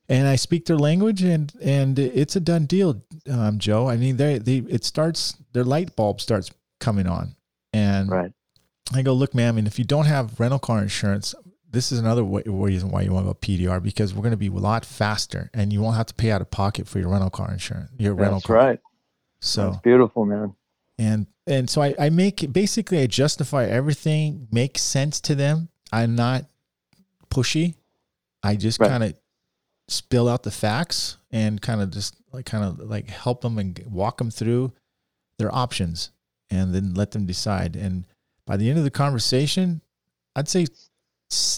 and I speak their language, and and it's a done deal, um, Joe. I mean, they they it starts their light bulb starts coming on, and Right. I go, look, ma'am, and if you don't have rental car insurance, this is another way, reason why you want to go PDR because we're going to be a lot faster, and you won't have to pay out of pocket for your rental car insurance, your rental car. right. So That's beautiful, man. and and so I, I make basically I justify everything makes sense to them. I'm not pushy. I just Right. kind of spill out the facts and kind of just like kind of like help them and walk them through their options and then let them decide. And by the end of the conversation, I'd say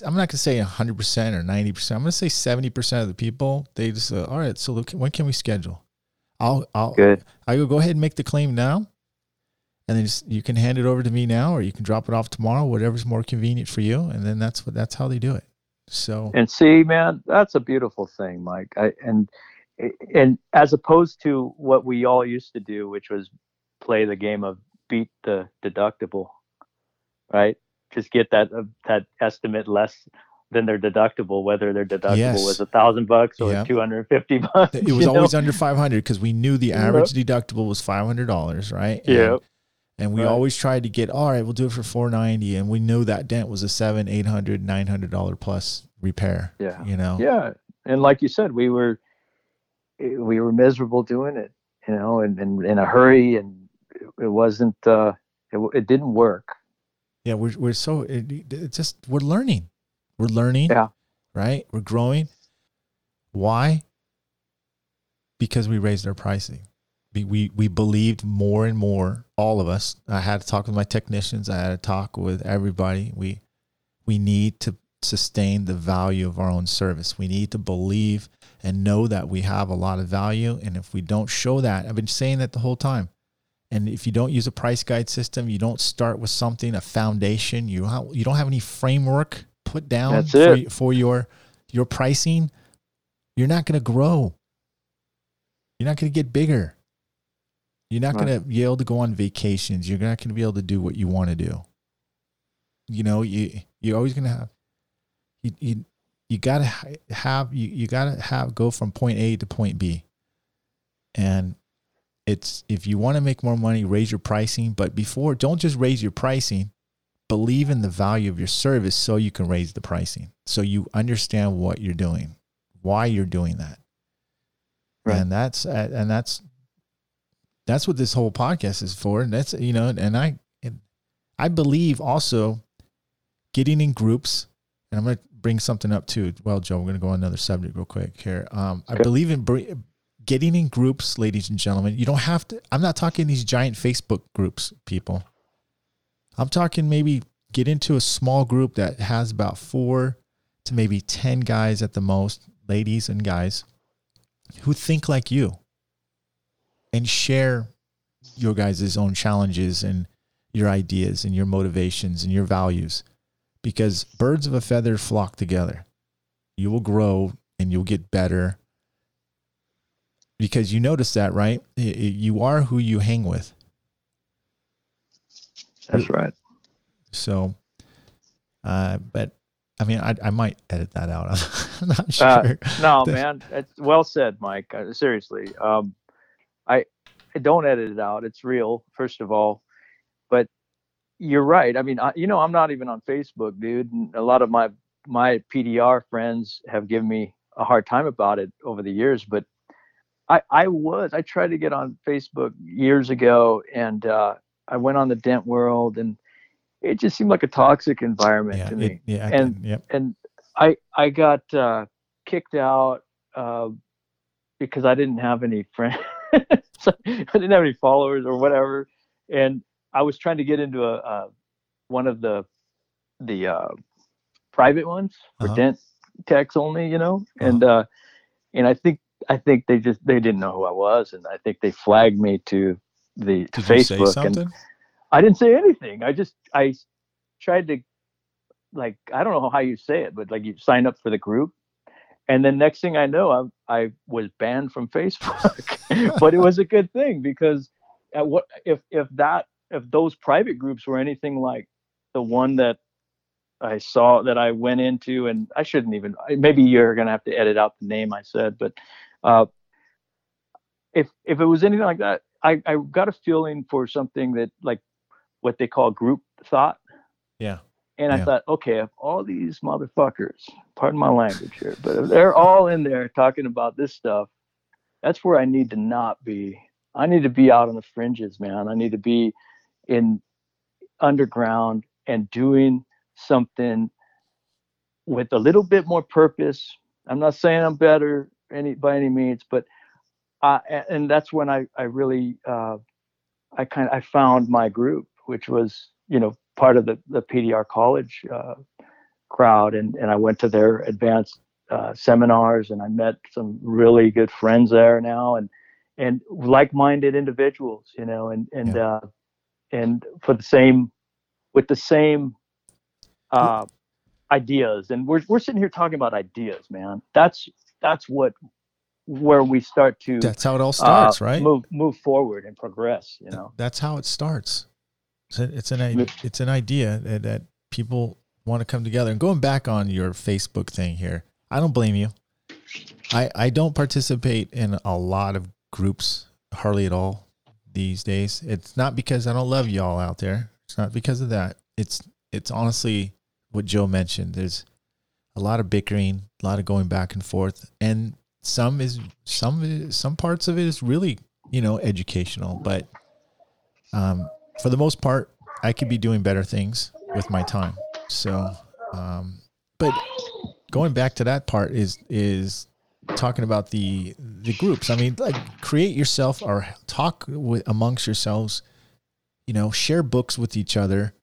I'm not gonna say 100 percent or 90 percent. I'm gonna say 70 percent of the people they just uh, all right. So look, when can we schedule? I'll I'll Good. I go go ahead and make the claim now, and then just, you can hand it over to me now, or you can drop it off tomorrow, whatever's more convenient for you. And then that's what that's how they do it. So And see, man, that's a beautiful thing, Mike. I, and and as opposed to what we all used to do, which was play the game of beat the deductible, right? Just get that uh, that estimate less than their deductible, whether their deductible Yes. was a thousand bucks or Yeah. two hundred and fifty bucks. it was you know? always under 500 because we knew the average deductible was $500, right? And, Yeah. And we Right. always tried to get, all right, we'll do it for 490. And we knew that dent was a seven, eight hundred, nine hundred dollar plus repair. Yeah. You know? Yeah, and like you said, we were we were miserable doing it, you know, and, and in a hurry, and it, it wasn't. Uh, it, it didn't work. Yeah, we're we're so it, it's just we're learning. We're learning. Yeah. Right? We're growing. Why? Because we raised our pricing. We, we we believed more and more, all of us. I had to talk with my technicians, I had to talk with everybody. We we need to sustain the value of our own service. We need to believe and know that we have a lot of value. And if we don't show that, I've been saying that the whole time. And if you don't use a price guide system, you don't start with something, a foundation, you ha- you don't have any framework put down for, for your your pricing, you're not going to grow. You're not going to get bigger. You're not Right. going to be able to go on vacations. You're not going to be able to do what you want to do. You know, you you're always going to have you you you got to have you you got to have go from point A to point B. And it's if you want to make more money, raise your pricing, but before don't just raise your pricing, believe in the value of your service so you can raise the pricing. So you understand what you're doing, why you're doing that. Right. And that's uh, and that's that's what this whole podcast is for. And that's you know, and I and I believe also getting in groups, and I'm going to bring something up too. Well, Joe, we're going to go on another subject real quick here. Um, I believe in getting in groups, ladies and gentlemen. You don't have to. I'm not talking these giant Facebook groups, people. I'm talking maybe get into a small group that has about four to maybe 10 guys at the most, ladies and guys, who think like you and share your guys' own challenges and your ideas and your motivations and your values. Because birds of a feather flock together. You will grow and you'll get better. Because you notice that, right? You are who you hang with. That's right. So, uh, but I mean, I, I might edit that out. I'm not sure. Uh, no, man, it's well said, Mike. Uh, seriously, um, I, I don't edit it out. It's real, first of all. But you're right. I mean, I, you know, I'm not even on Facebook, dude. And a lot of my my PDR friends have given me a hard time about it over the years. But I I was I tried to get on Facebook years ago, and uh, I went on the Dent World, and it just seemed like a toxic environment yeah, to me it, yeah, And- can- yep. and I I got uh, kicked out uh, because I didn't have any friends. So, I didn't have any followers or whatever, and I was trying to get into a, uh one of the the uh, private ones for Uh-huh. dent techs only, you know, and uh, and I think I think they just they didn't know who I was, and I think they flagged me to the to Did you say Facebook, and? I didn't say anything. I just I tried to like I don't know how you say it, but like you sign up for the group, and then next thing I know, I I was banned from Facebook. but it was a good thing because at what if if that if those private groups were anything like the one that I saw that I went into, and I shouldn't even maybe you're gonna have to edit out the name I said, but uh, if if it was anything like that, I I got a feeling for something that like what they call group thought. Yeah. And I Yeah. thought, okay, if all these motherfuckers, pardon my language here, but if they're all in there talking about this stuff, that's where I need to not be. I need to be out on the fringes, man. I need to be in underground and doing something with a little bit more purpose. I'm not saying I'm better any by any means, but uh, and that's when I I really uh, I kind of I found my group, which was you know part of the the PDR college uh, crowd, and and I went to their advanced uh, seminars, and I met some really good friends there now, and and like-minded individuals, you know, and and uh, and for the same with the same uh, ideas, and we're we're sitting here talking about ideas, man. That's that's what where we start to That's how it all starts, uh, right? Move move forward and progress. You know. That's how it starts. It's, a, it's an it's an idea that, that people want to come together. And going back on your Facebook thing here, I don't blame you. I I don't participate in a lot of groups, hardly at all. these days. It's not because I don't love y'all out there. It's not because of that. It's it's honestly what Joe mentioned. There's a lot of bickering, a lot of going back and forth, and some is some some parts of it is really you know educational, but um, for the most part, I could be doing better things with my time. So, um, but going back to that part is is talking about the the groups. I mean, like create yourself or talk with amongst yourselves. You know, share books with each other.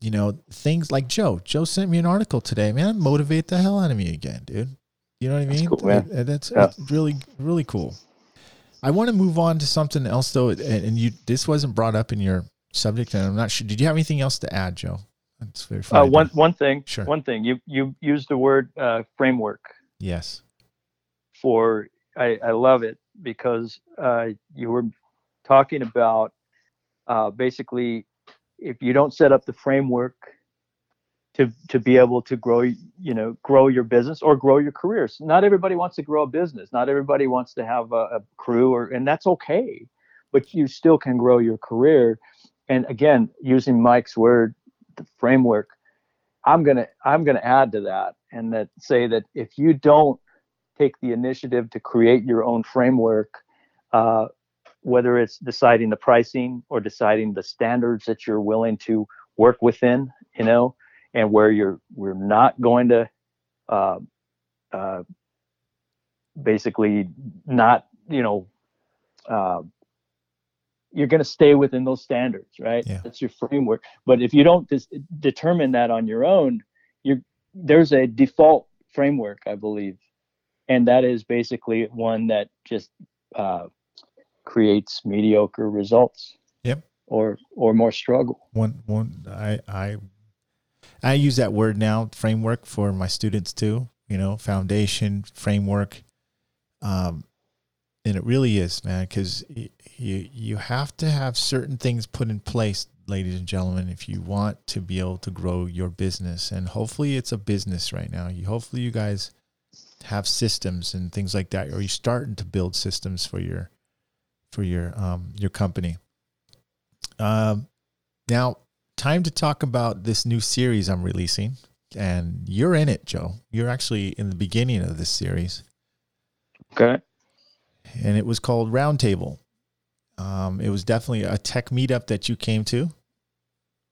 You know, things like Joe. Joe sent me an article today. Man, motivate the hell out of me again, dude. You know what I mean? That's cool, man. Uh, That's, Yeah. really really cool. I want to move on to something else though, and, you this wasn't brought up in your subject, and I'm not sure. Did you have anything else to add, Joe? That's very Uh, funny. one one thing. Sure. One thing. You you used the word uh, framework yes. for. I, I love it because uh, you were talking about uh, basically if you don't set up the framework to to be able to grow you know grow your business or grow your careers. Not everybody wants to grow a business. Not everybody wants to have a, a crew or and that's okay but you still can grow your career. And again using mike's word the framework i'm gonna i'm gonna add to that and that say that if you don't take the initiative to create your own framework uh, whether it's deciding the pricing or deciding the standards that you're willing to work within you know and where you're we're not going to uh, uh, basically not you know uh, you're going to stay within those standards right? Yeah. that's your framework. But if you don't dis- determine that on your own you there's a default framework i believe. And that is basically one that just uh, creates mediocre results Yep. or or more struggle one one I I I use that word now framework for my students too. You know, foundation framework, um, and it really is, man, because you you have to have certain things put in place, ladies and gentlemen, if you want to be able to grow your business. And hopefully, it's a business right now. You hopefully you guys have systems and things like that, or you're starting to build systems for your for your um, your company. Um, now, time to talk about this new series I'm releasing. And you're in it, Joe. You're actually in the beginning of this series. okay And it was called Roundtable. Um, it was definitely a tech meetup that you came to.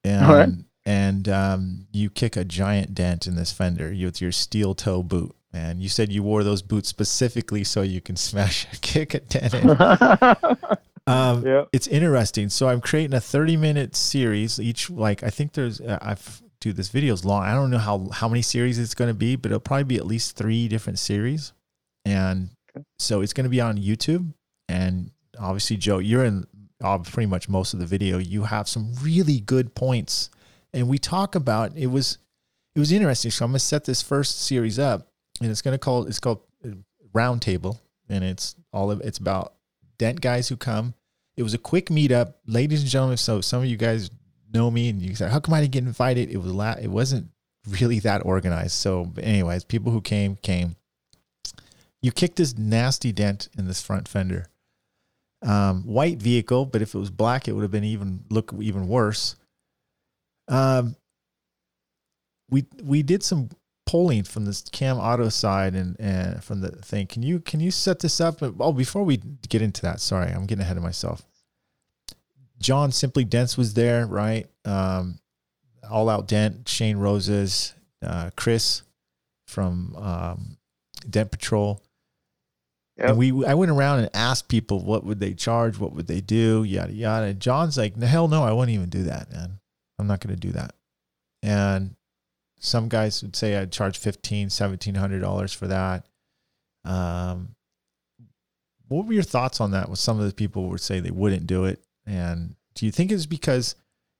And, right. and um, you kick a giant dent in this fender with your steel toe boot. And you said you wore those boots specifically so you can smash, kick a dent in. Um, yeah it's interesting. So I'm creating a 30 minute series. Each like I think there's uh, I've do this video's long. I don't know how how many series it's going to be, but it'll probably be at least three different series. And so it's going to be on YouTube. And obviously, Joe, you're in uh, pretty much most of the video. You have some really good points, and we talk about it was it was interesting. So I'm going to set this first series up, and it's to call it's called uh, Roundtable, and it's all of it's about dent guys who come. It was a quick meetup, ladies and gentlemen. So some of you guys know me, and you said, "How come I didn't get invited?" It was la- it wasn't really that organized. So, anyways, people who came came. You kicked this nasty dent in this front fender. Um, white vehicle, but if it was black, it would have been even look even worse. Um, we we did some polling from this Cam Auto side and and from the thing. Can you can you set this up? Oh, before we get into that, sorry, I'm getting ahead of myself. John Simply Dents was there, right? Um, All Out Dent, Shane Roses, uh, Chris from um, Dent Patrol. Yep. And we, I went around and asked people what would they charge, what would they do, yada yada. And John's like, hell no, I wouldn't even do that, man. I'm not going to do that. And some guys would say I'd charge fifteen, seventeen hundred dollars for that. Um, what were your thoughts on that? With some of the people would say they wouldn't do it, and do you think it's because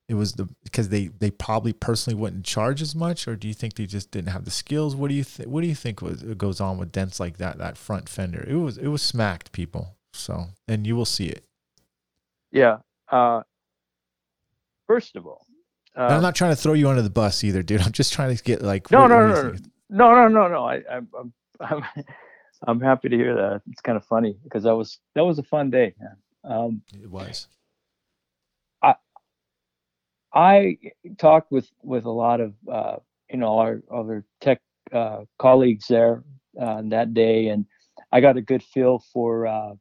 it was the because they they probably personally wouldn't charge as much, or do you think they just didn't have the skills? What do you think? What do you think was goes on with dents like that? That front fender, it was it was smacked people. So, and you will see it. yeah uh, first of all And I'm not trying to throw you under the bus either, dude. I'm just trying to get like No, no, no, no, no, no, no, no. I, I'm, I'm, I'm, I'm happy to hear that. It's kind of funny because that was that was a fun day. Um, It was. I I talked with with a lot of uh, you know our other tech uh, colleagues there uh, that day, and I got a good feel for uh,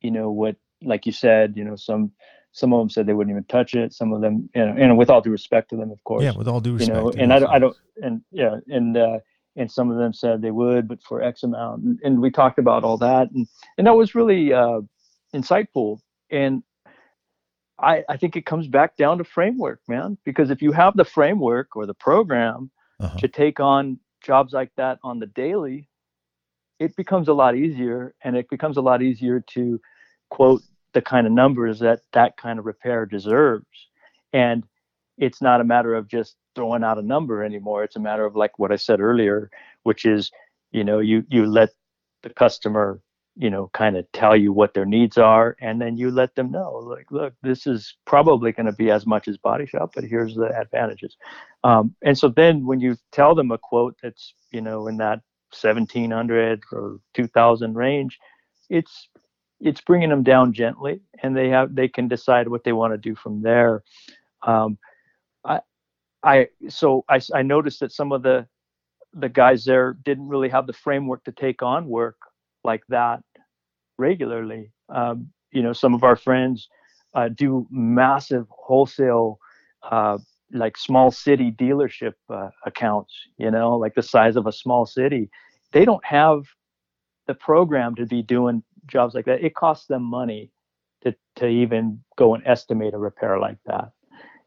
you know what, like you said, you know some some of them said they wouldn't even touch it. Some of them, you know, and with all due respect to them, of course. Yeah, with all due respect. You know, and I don't, I don't, and yeah, and uh, and some of them said they would, but for X amount, and, and we talked about all that, and and that was really uh, insightful. And I I think it comes back down to framework, man, because if you have the framework or the program Uh-huh. to take on jobs like that on the daily, it becomes a lot easier, and it becomes a lot easier to quote the kind of numbers that that kind of repair deserves. And it's not a matter of just throwing out a number anymore. It's a matter of like what I said earlier, which is, you know, you you let the customer, you know, kind of tell you what their needs are, and then you let them know, like, look, this is probably going to be as much as body shop, but here's the advantages. Um, and so then when you tell them a quote that's, you know, in that 1700 or 2000 range, it's it's bringing them down gently, and they have they can decide what they want to do from there. Um, I I so I I noticed that some of the the guys there didn't really have the framework to take on work like that regularly. Um, you know, some of our friends uh, do massive wholesale, uh, like small city dealership uh, accounts. You know, like the size of a small city. They don't have the program to be doing jobs like that. It costs them money to to even go and estimate a repair like that.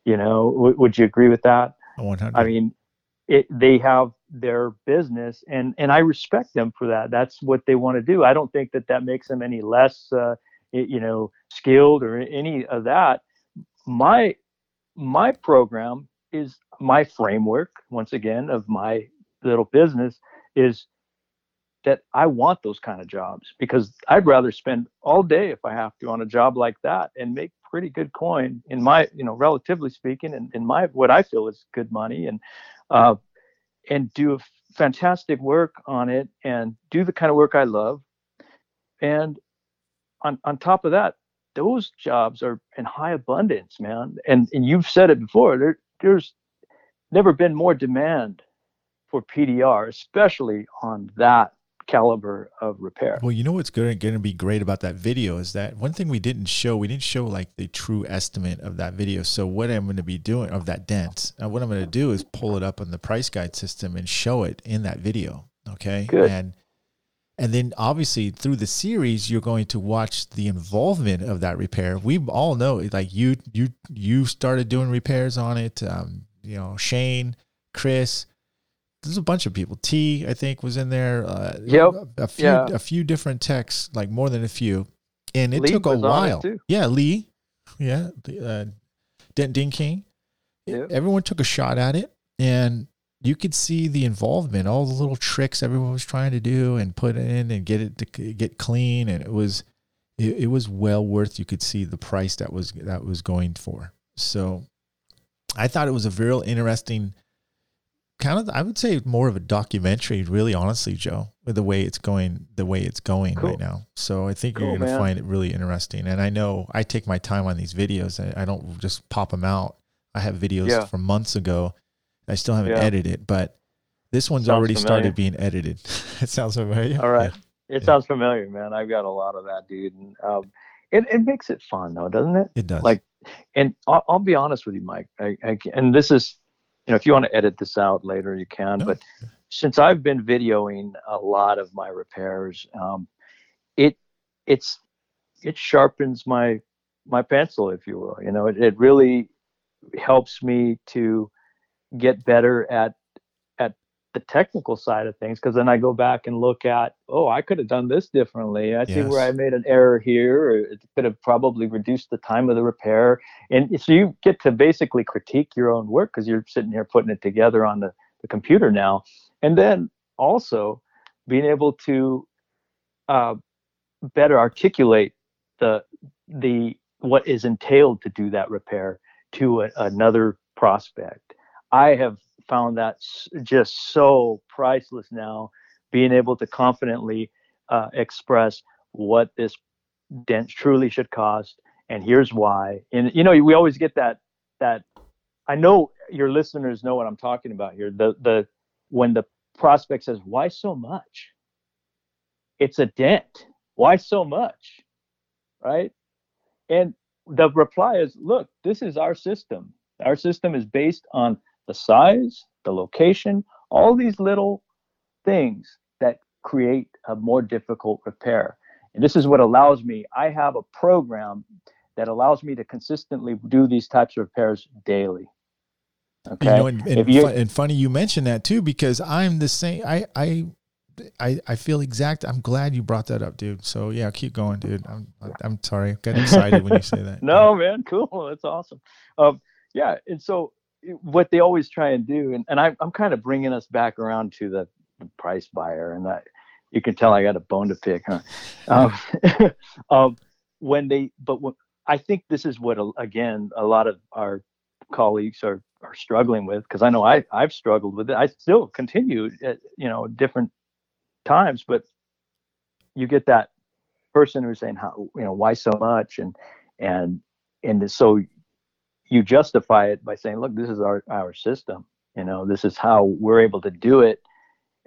You know, w- would you agree with that? 100. I mean, it, they have their business, and and I respect them for that. That's what they want to do. I don't think that that makes them any less, uh, you know, skilled or any of that. My my program is my framework. Once again, of my little business is that I want those kind of jobs because I'd rather spend all day if I have to on a job like that and make pretty good coin in my, you know, relatively speaking, and in my what I feel is good money and uh, and do f- fantastic work on it and do the kind of work I love. And on on top of that, those jobs are in high abundance, man. And and you've said it before. There there's never been more demand for PDR, especially on that caliber of repair. Well, you know what's going to be great about that video is that one thing we didn't show, we didn't show like the true estimate of that video. So what I'm going to be doing of that dent, uh, what I'm going to do is pull it up on the price guide system and show it in that video. Okay. Good. And and then obviously through the series, you're going to watch the involvement of that repair. We all know, like you, you, you started doing repairs on it. Um, you know, Shane, Chris, there's a bunch of people. T, I think, was in there. Uh, Yep. A, a few, Yeah. a few different techs, like more than a few, and it Lee took a was on it while. Yeah, Lee. Yeah, the, uh, Dent Ding King. Yep. Everyone took a shot at it, and you could see the involvement, all the little tricks everyone was trying to do and put in and get it to get clean, and it was, it, it was well worth. You could see the price that was that was going for. So, I thought it was a real interesting kind of I would say more of a documentary, really honestly, Joe, with the way it's going the way it's going Cool. right now. So I think you're gonna man. find it really interesting. And I know I take my time on these videos. I, I don't just pop them out. I have videos Yeah. from months ago. I still haven't Yeah. edited, but this one's Sounds already started being edited. it sounds familiar. All right. Yeah. It sounds familiar, man. I've got a lot of that, dude. And um, it, it makes it fun, though, doesn't it? It does. Like, and I'll, I'll be honest with you, Mike. I, I, and this is, know, if you want to edit this out later, you can. No. But since I've been videoing a lot of my repairs, um, it it's it sharpens my my pencil, if you will. You know, it, it really helps me to get better at at the technical side of things because then I go back and look at, oh, I could have done this differently. I see where I made an error here, or it could have probably reduced the time of the repair. And so you get to basically critique your own work because you're sitting here putting it together on the, the computer now. And then also being able to uh, better articulate the the what is entailed to do that repair to a, another prospect. I have found that just so priceless now, being able to confidently uh, express what this dent truly should cost, and here's why. And you know, we always get that that I know your listeners know what I'm talking about here. The the when the prospect says, "Why so much?" It's a dent. Why so much? Right? And the reply is, "Look, this is our system. Our system is based on the size, the location, all these little things that create a more difficult repair. And this is what allows me, I have a program that allows me to consistently do these types of repairs daily. Okay. You know, and, and, you, and funny you mentioned that too, because I'm the same. I, I, I, I feel exact. I'm glad you brought that up, dude. So yeah, keep going, dude. I'm, I'm sorry. I got excited when you say that. no, man. Cool. That's awesome. Um, yeah. And so what they always try and do, and, and I, I'm kind of bringing us back around to the, the price buyer and that you can tell I got a bone to pick, huh? um, um, when they, but when, I think this is what again a lot of our colleagues are are struggling with because I know I I've struggled with it. I still continue at you know different times, but you get that person who's saying how you know why so much and and and so you justify it by saying look this is our our system. You know this is how we're able to do it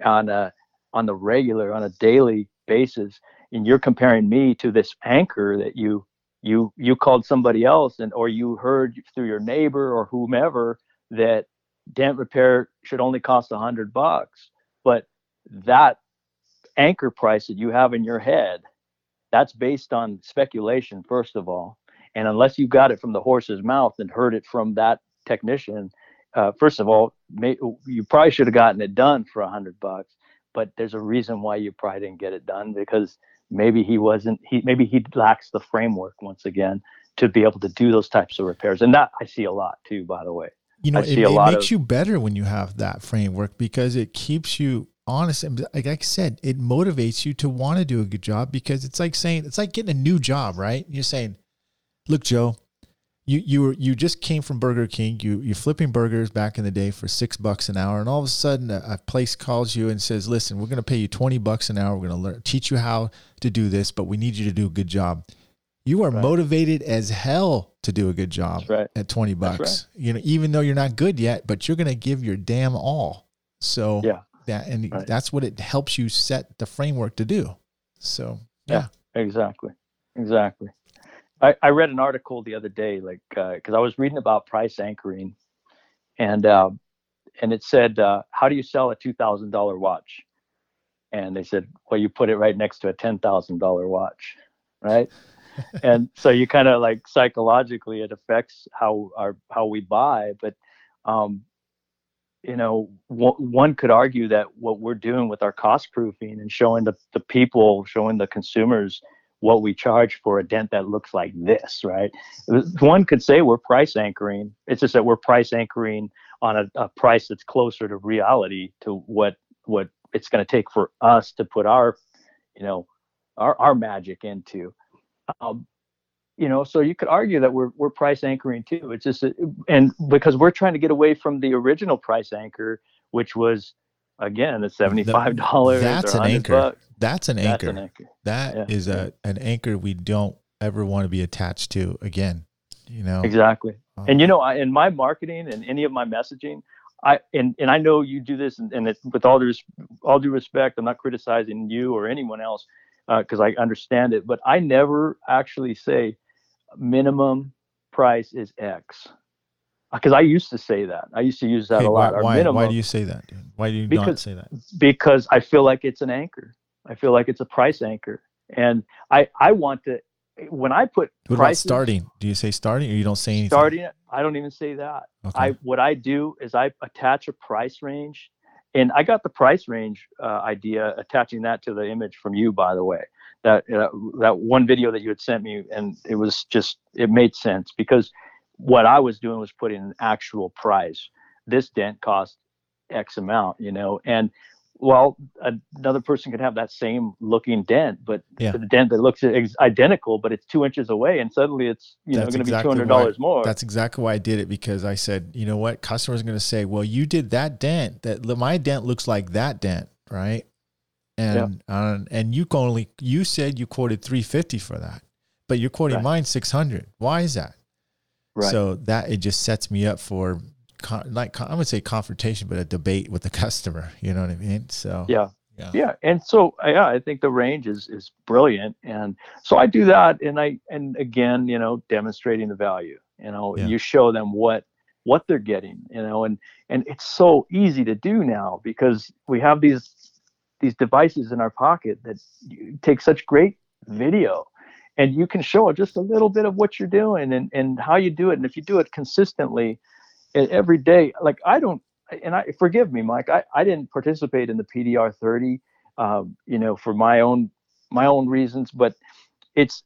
on a on the regular on a daily basis. And you're comparing me to this anchor that you you you called somebody else and or you heard through your neighbor or whomever that dent repair should only cost a hundred bucks. But that anchor price that you have in your head that's based on speculation first of all and unless you got it from the horse's mouth and heard it from that technician uh, first of all may, you probably should have gotten it done for a hundred bucks but there's a reason why you probably didn't get it done because maybe he wasn't he maybe he lacks the framework once again to be able to do those types of repairs. And that i see a lot too by the way. You know I it, it makes of, you better when you have that framework because it keeps you honest. And like i said it motivates you to want to do a good job because it's like saying it's like getting a new job right? You're saying look joe you you were you just came from Burger King. You you're flipping burgers back in the day for six bucks an hour, and all of a sudden a, a place calls you and says, "Listen, we're going to pay you twenty bucks an hour. We're going to learn teach you how to do this, but we need you to do a good job." You are right. motivated as hell to do a good job right. at twenty bucks. Right. You know, even though you're not good yet, but you're going to give your damn all. So yeah, that and that's what it helps you set the framework to do. So yeah, yeah exactly, exactly. I, I read an article the other day, like because uh, I was reading about price anchoring, and uh, and it said, uh, how do you sell a two thousand dollar watch? And they said, well, you put it right next to a ten thousand dollar watch, right? and so you kind of like psychologically, it affects how our how we buy, but um, you know, w- one could argue that what we're doing with our cost proofing and showing the, the people, showing the consumers what we charge for a dent that looks like this, right? One could say we're price anchoring. It's just that we're price anchoring on a, a price that's closer to reality to what what it's going to take for us to put our, you know, our our magic into. Um, you know, so you could argue that we're we're price anchoring too. It's just and because we're trying to get away from the original price anchor, which was again the seventy five dollars. That's an anchor. That's an anchor. That's an anchor. That yeah. is a an anchor we don't ever want to be attached to again. You know exactly. Um, and you know, I, in my marketing and any of my messaging, I and, and I know you do this, and, and it, with all due all due respect, I'm not criticizing you or anyone else because uh, I understand it, but I never actually say minimum price is X because I used to say that. I used to use that a lot. Why, minimum, why do you say that? Dude? Why do you because, not say that? Because I feel like it's an anchor. I feel like it's a price anchor, and I I want to when I put what prices, about starting? Do you say starting or you don't say anything? Starting, I don't even say that. Okay. I what I do is I attach a price range, and I got the price range uh, idea attaching that to the image from you, by the way. That uh, that one video that you had sent me, and it was just it made sense because what I was doing was putting an actual price. This dent cost X amount, you know, and well, another person could have that same looking dent, but yeah. the dent that looks identical, but it's two inches away, and suddenly it's you that's know going to exactly be two hundred dollars more. That's exactly why I did it because I said, you know what, customers are going to say, well, you did that dent. That my dent looks like that dent, right? And yeah. uh, and you only you said you quoted three fifty for that, but you're quoting right. mine six hundred. Why is that? Right. So that it just sets me up for con- like con- I would say confrontation, but a debate with the customer. You know what I mean? So yeah. yeah. yeah and so uh, yeah i think the range is is brilliant and so i do that and i and again you know demonstrating the value you know Yeah. you show them what what they're getting you know and and it's so easy to do now because we have these these devices in our pocket that take such great video and you can show just a little bit of what you're doing and and how you do it and if you do it consistently every day like i don't and I forgive me, Mike. I, I didn't participate in the PDR 30, um, you know, for my own my own reasons, but it's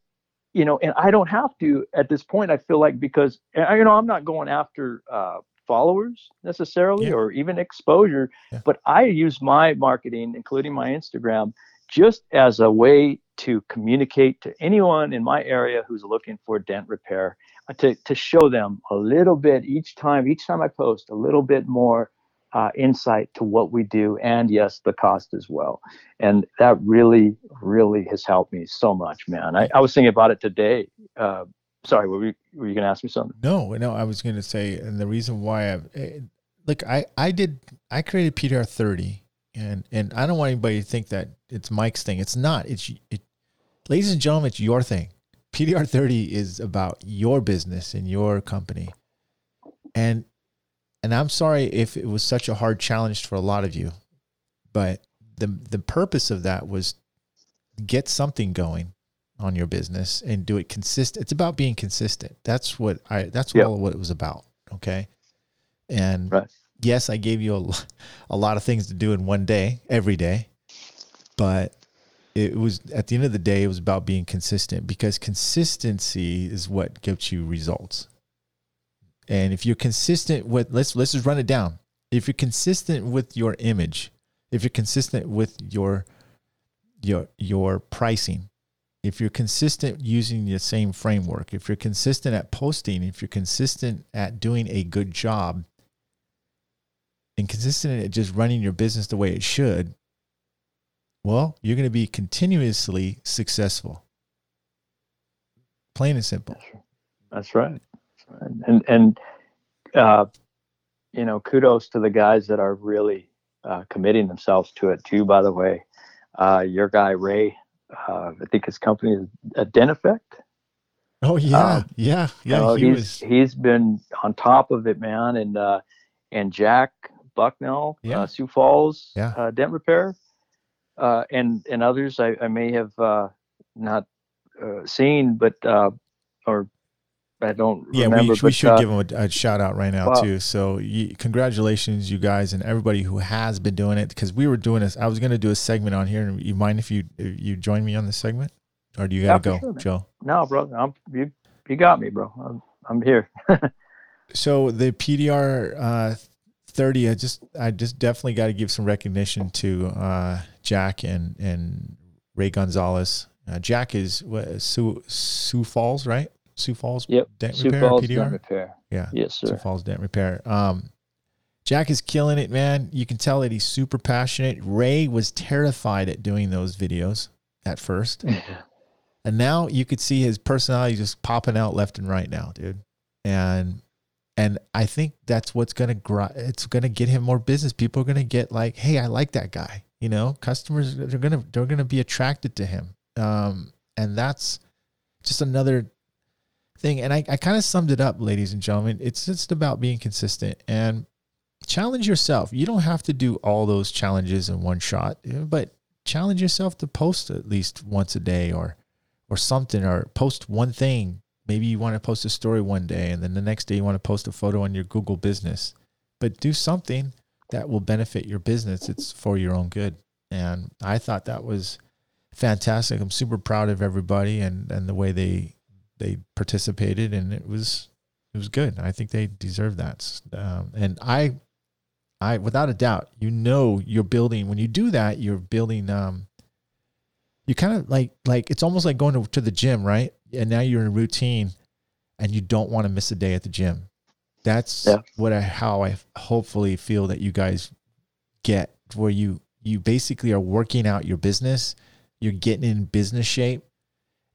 you know, and I don't have to at this point. I feel like because you know I'm not going after uh, followers necessarily Yeah. or even exposure, Yeah. but I use my marketing, including my Instagram, just as a way to communicate to anyone in my area who's looking for dent repair uh, to, to show them a little bit each time each time i post a little bit more uh, insight to what we do and yes the cost as well. And that really really has helped me so much man. I, I was thinking about it today. Uh, sorry were, we, were you going to ask me something? No, no, I was going to say, and the reason why I, eh, look, I, I did, I created PDR 30 and, and I don't want anybody to think that it's Mike's thing. It's not, it's, it, ladies and gentlemen, it's your thing. PDR 30 is about your business and your company. And, and I'm sorry if it was such a hard challenge for a lot of you, but the, the purpose of that was get something going on your business and do it consistent. It's about being consistent. That's what I. That's Yep. all what it was about. Okay, and Right. Yes, I gave you a, a lot of things to do in one day, every day, but it was at the end of the day, it was about being consistent because consistency is what gets you results. And if you're consistent with let's let's just run it down. If you're consistent with your image, if you're consistent with your your your pricing, if you're consistent using the same framework, if you're consistent at posting, if you're consistent at doing a good job, and consistent at just running your business the way it should, well, you're going to be continuously successful. Plain and simple. That's right. That's right. And and uh, you know, kudos to the guys that are really uh, committing themselves to it too. By the way, uh, your guy Ray, uh, I think his company is Identifect. Oh yeah, Um, yeah, You yeah. know, he he's was. he's been on top of it, man. And uh, and Jack Bucknell, Yeah. uh, Sioux Falls, Yeah. uh, Dent Repair, uh, and and others I, I may have uh, not uh, seen, but uh, or I don't Yeah, remember. we, we but, should uh, give them a, a shout out right now wow. too. So, you, congratulations, you guys, and everybody who has been doing it. Because we were doing this, I was going to do a segment on here. You mind if you if you join me on this segment, or do you got to Yeah, go, sure. Joe? No, bro, I'm, you you got me, bro. I'm I'm here. So the PDR uh, thirty, I just I just definitely got to give some recognition to uh, Jack and and Ray Gonzalez. Uh, Jack is what, Sioux Sioux Falls, right? Sioux Falls. Yep, Dent Sioux repair, Falls PDR. Dent Repair. Yeah. Yes, Sioux sir. Falls Dent Repair. Um, Jack is killing it, man. You can tell that he's super passionate. Ray was terrified at doing those videos at first, and now you could see his personality just popping out left and right now, dude. And and I think that's what's gonna gr- it's gonna get him more business. People are gonna get like, hey, I like that guy. You know, customers they're gonna they're gonna be attracted to him. Um, and that's just another thing. And I, I kind of summed it up, ladies and gentlemen. It's just about being consistent and challenge yourself. You don't have to do all those challenges in one shot, but challenge yourself to post at least once a day or or something or post one thing. Maybe you want to post a story one day and then the next day you want to post a photo on your Google business. But do something that will benefit your business. It's for your own good. And I thought that was fantastic. I'm super proud of everybody and, and the way they they participated and it was it was good. I think they deserve that. Um, and I I without a doubt, you know you're building when you do that, you're building um you kind of like like it's almost like going to, to the gym, right? And now you're in a routine and you don't want to miss a day at the gym. That's Yeah. what I how I hopefully feel that you guys get where you you basically are working out your business, you're getting in business shape,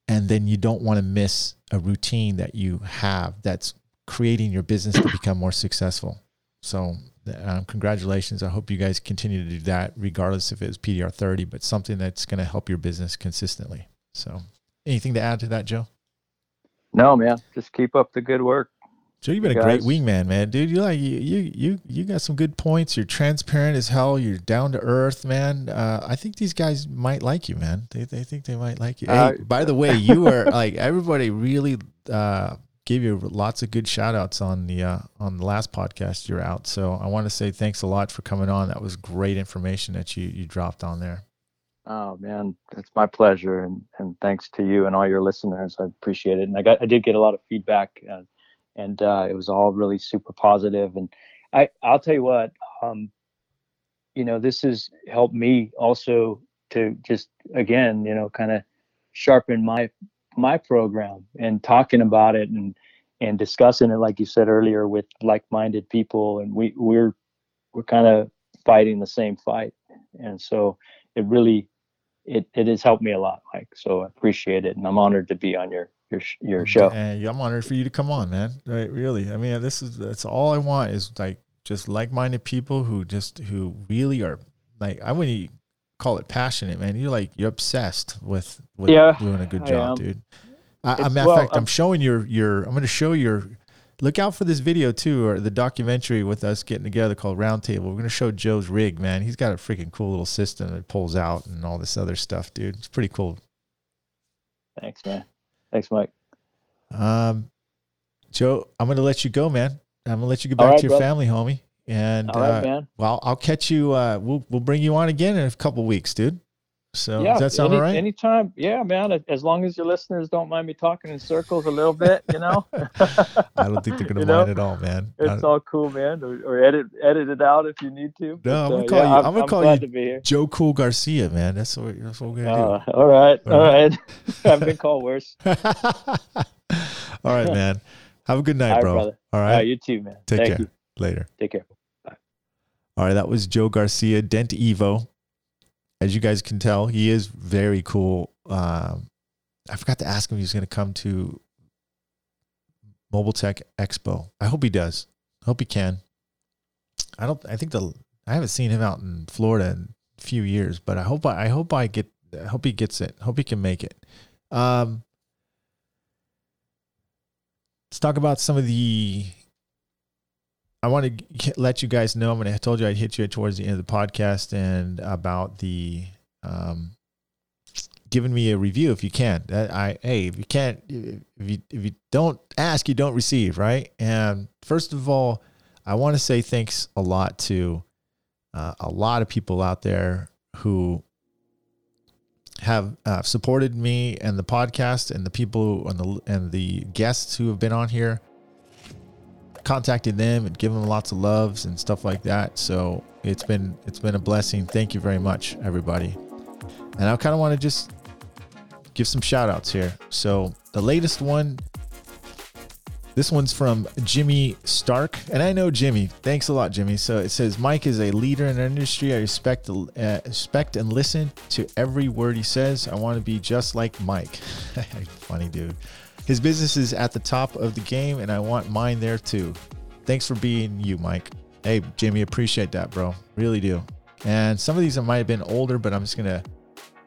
and then you don't want to miss a routine that you have that's creating your business to become more successful. So, um, congratulations. I hope you guys continue to do that, regardless if it's PDR 30, but something that's going to help your business consistently. So, anything to add to that, Joe? No, man. Just keep up the good work. Joe, you've been a great wingman, man, dude. You like you you you you got some good points. You're transparent as hell. You're down to earth, man. Uh, I think these guys might like you, man. They they think they might like you. Uh, hey, by the way, you are like everybody really uh, gave you lots of good shout outs on the uh, on the last podcast you're out. So I want to say thanks a lot for coming on. That was great information that you you dropped on there. Oh man, it's my pleasure, and and thanks to you and all your listeners. I appreciate it, and I got I did get a lot of feedback, and uh, it was all really super positive. And I I'll tell you what, um, you know, this has helped me also to just again, you know, kind of sharpen my my program and talking about it and and discussing it like you said earlier with like-minded people and we we're we're kind of fighting the same fight and so it really it, it has helped me a lot mike so i appreciate it and i'm honored to be on your your your show and i'm honored for you to come on man right really i mean this is that's all i want is like just like-minded people who just who really are like i wouldn't call it passionate, man. You're like you're obsessed with, with yeah, doing a good job, dude. I, I matter of fact, I'm, I'm showing your your. I'm going to show your. Look out for this video too, or the documentary with us getting together called Roundtable. We're going to show Joe's rig, man. He's got a freaking cool little system that pulls out and all this other stuff, dude. It's pretty cool. Thanks, man. Thanks, Mike. Um, Joe, I'm going to let you go, man. I'm going to let you get back right, to your brother. family, homie. And All right, uh, man. well, I'll catch you. Uh, we'll we'll bring you on again in a couple weeks, dude. So yeah, does that sound any, all right? Anytime, yeah, man. As long as your listeners don't mind me talking in circles a little bit, you know. I don't think they're gonna mind know? at all, man. It's all cool, man. Or, or, edit edit it out if you need to. No, but, I'm gonna uh, call yeah, you. I'm, I'm gonna call you Joe Cool Garcia, man. That's what that's what we're gonna uh, do. All right, all, all right. right. I've been called worse. all right, man. Have a good night, bro. Brother. All right. you too, man. Take Thank care. You. Later. Take care. All right, that was Joe Garcia, Dent Evo. As you guys can tell, he is very cool. Um, I forgot to ask him if he's going to come to Mobile Tech Expo. I hope he does. I hope he can. I don't. I think the I haven't seen him out in Florida in a few years, but I hope I, I hope I get. I hope he gets it. I hope he can make it. Um, let's talk about some of the I want to let you guys know. I'm going to. I told you I'd hit you towards the end of the podcast and about the um, giving me a review if you can. That I hey, if you can't, if you if you don't ask, you don't receive, right? And first of all, I want to say thanks a lot to uh, a lot of people out there who have uh, supported me and the podcast and the people and the and the guests who have been on here contacted them and given them lots of loves and stuff like that. So it's been it's been a blessing. Thank you very much, everybody. And I kind of want to just give some shout outs here. So the latest one, this one's from Jimmy Stark. And I know Jimmy. Thanks a lot, Jimmy. So it says Mike is a leader in our industry. I respect, uh, respect and listen to every word he says. I want to be just like Mike. Funny dude. His business is at the top of the game, and I want mine there too. Thanks for being you, Mike. Hey, Jimmy, appreciate that, bro. Really do. And some of these might have been older, but I'm just going to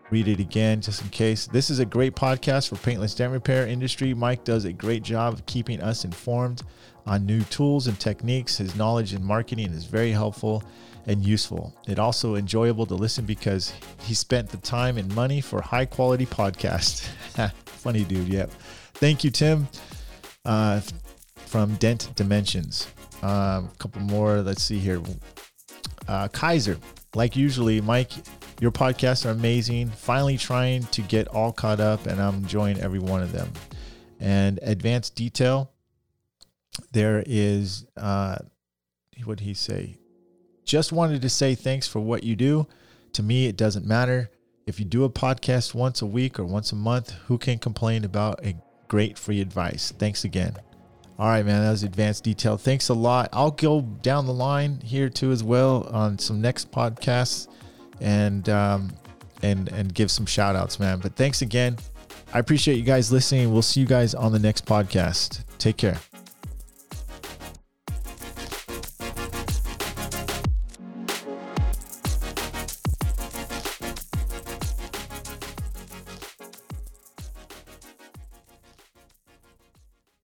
read it again just in case. This is a great podcast for paintless dent repair industry. Mike does a great job of keeping us informed on new tools and techniques. His knowledge in marketing is very helpful and useful. It also enjoyable to listen because he spent the time and money for high quality podcast. Funny dude, yep. Thank you, Tim, uh, from Dent Dimensions. Um, a couple more. Let's see here. Uh, Kaiser, like usually, Mike, your podcasts are amazing. Finally trying to get all caught up, and I'm enjoying every one of them. And Advanced Detail, there is, uh, what he say? Just wanted to say thanks for what you do. To me, it doesn't matter. If you do a podcast once a week or once a month, who can complain about a great free advice. Thanks again. All right, man. That was advanced detail. Thanks a lot. I'll go down the line here too as well on some next podcasts and um, and and give some shout outs, man. But thanks again. I appreciate you guys listening. We'll see you guys on the next podcast. Take care.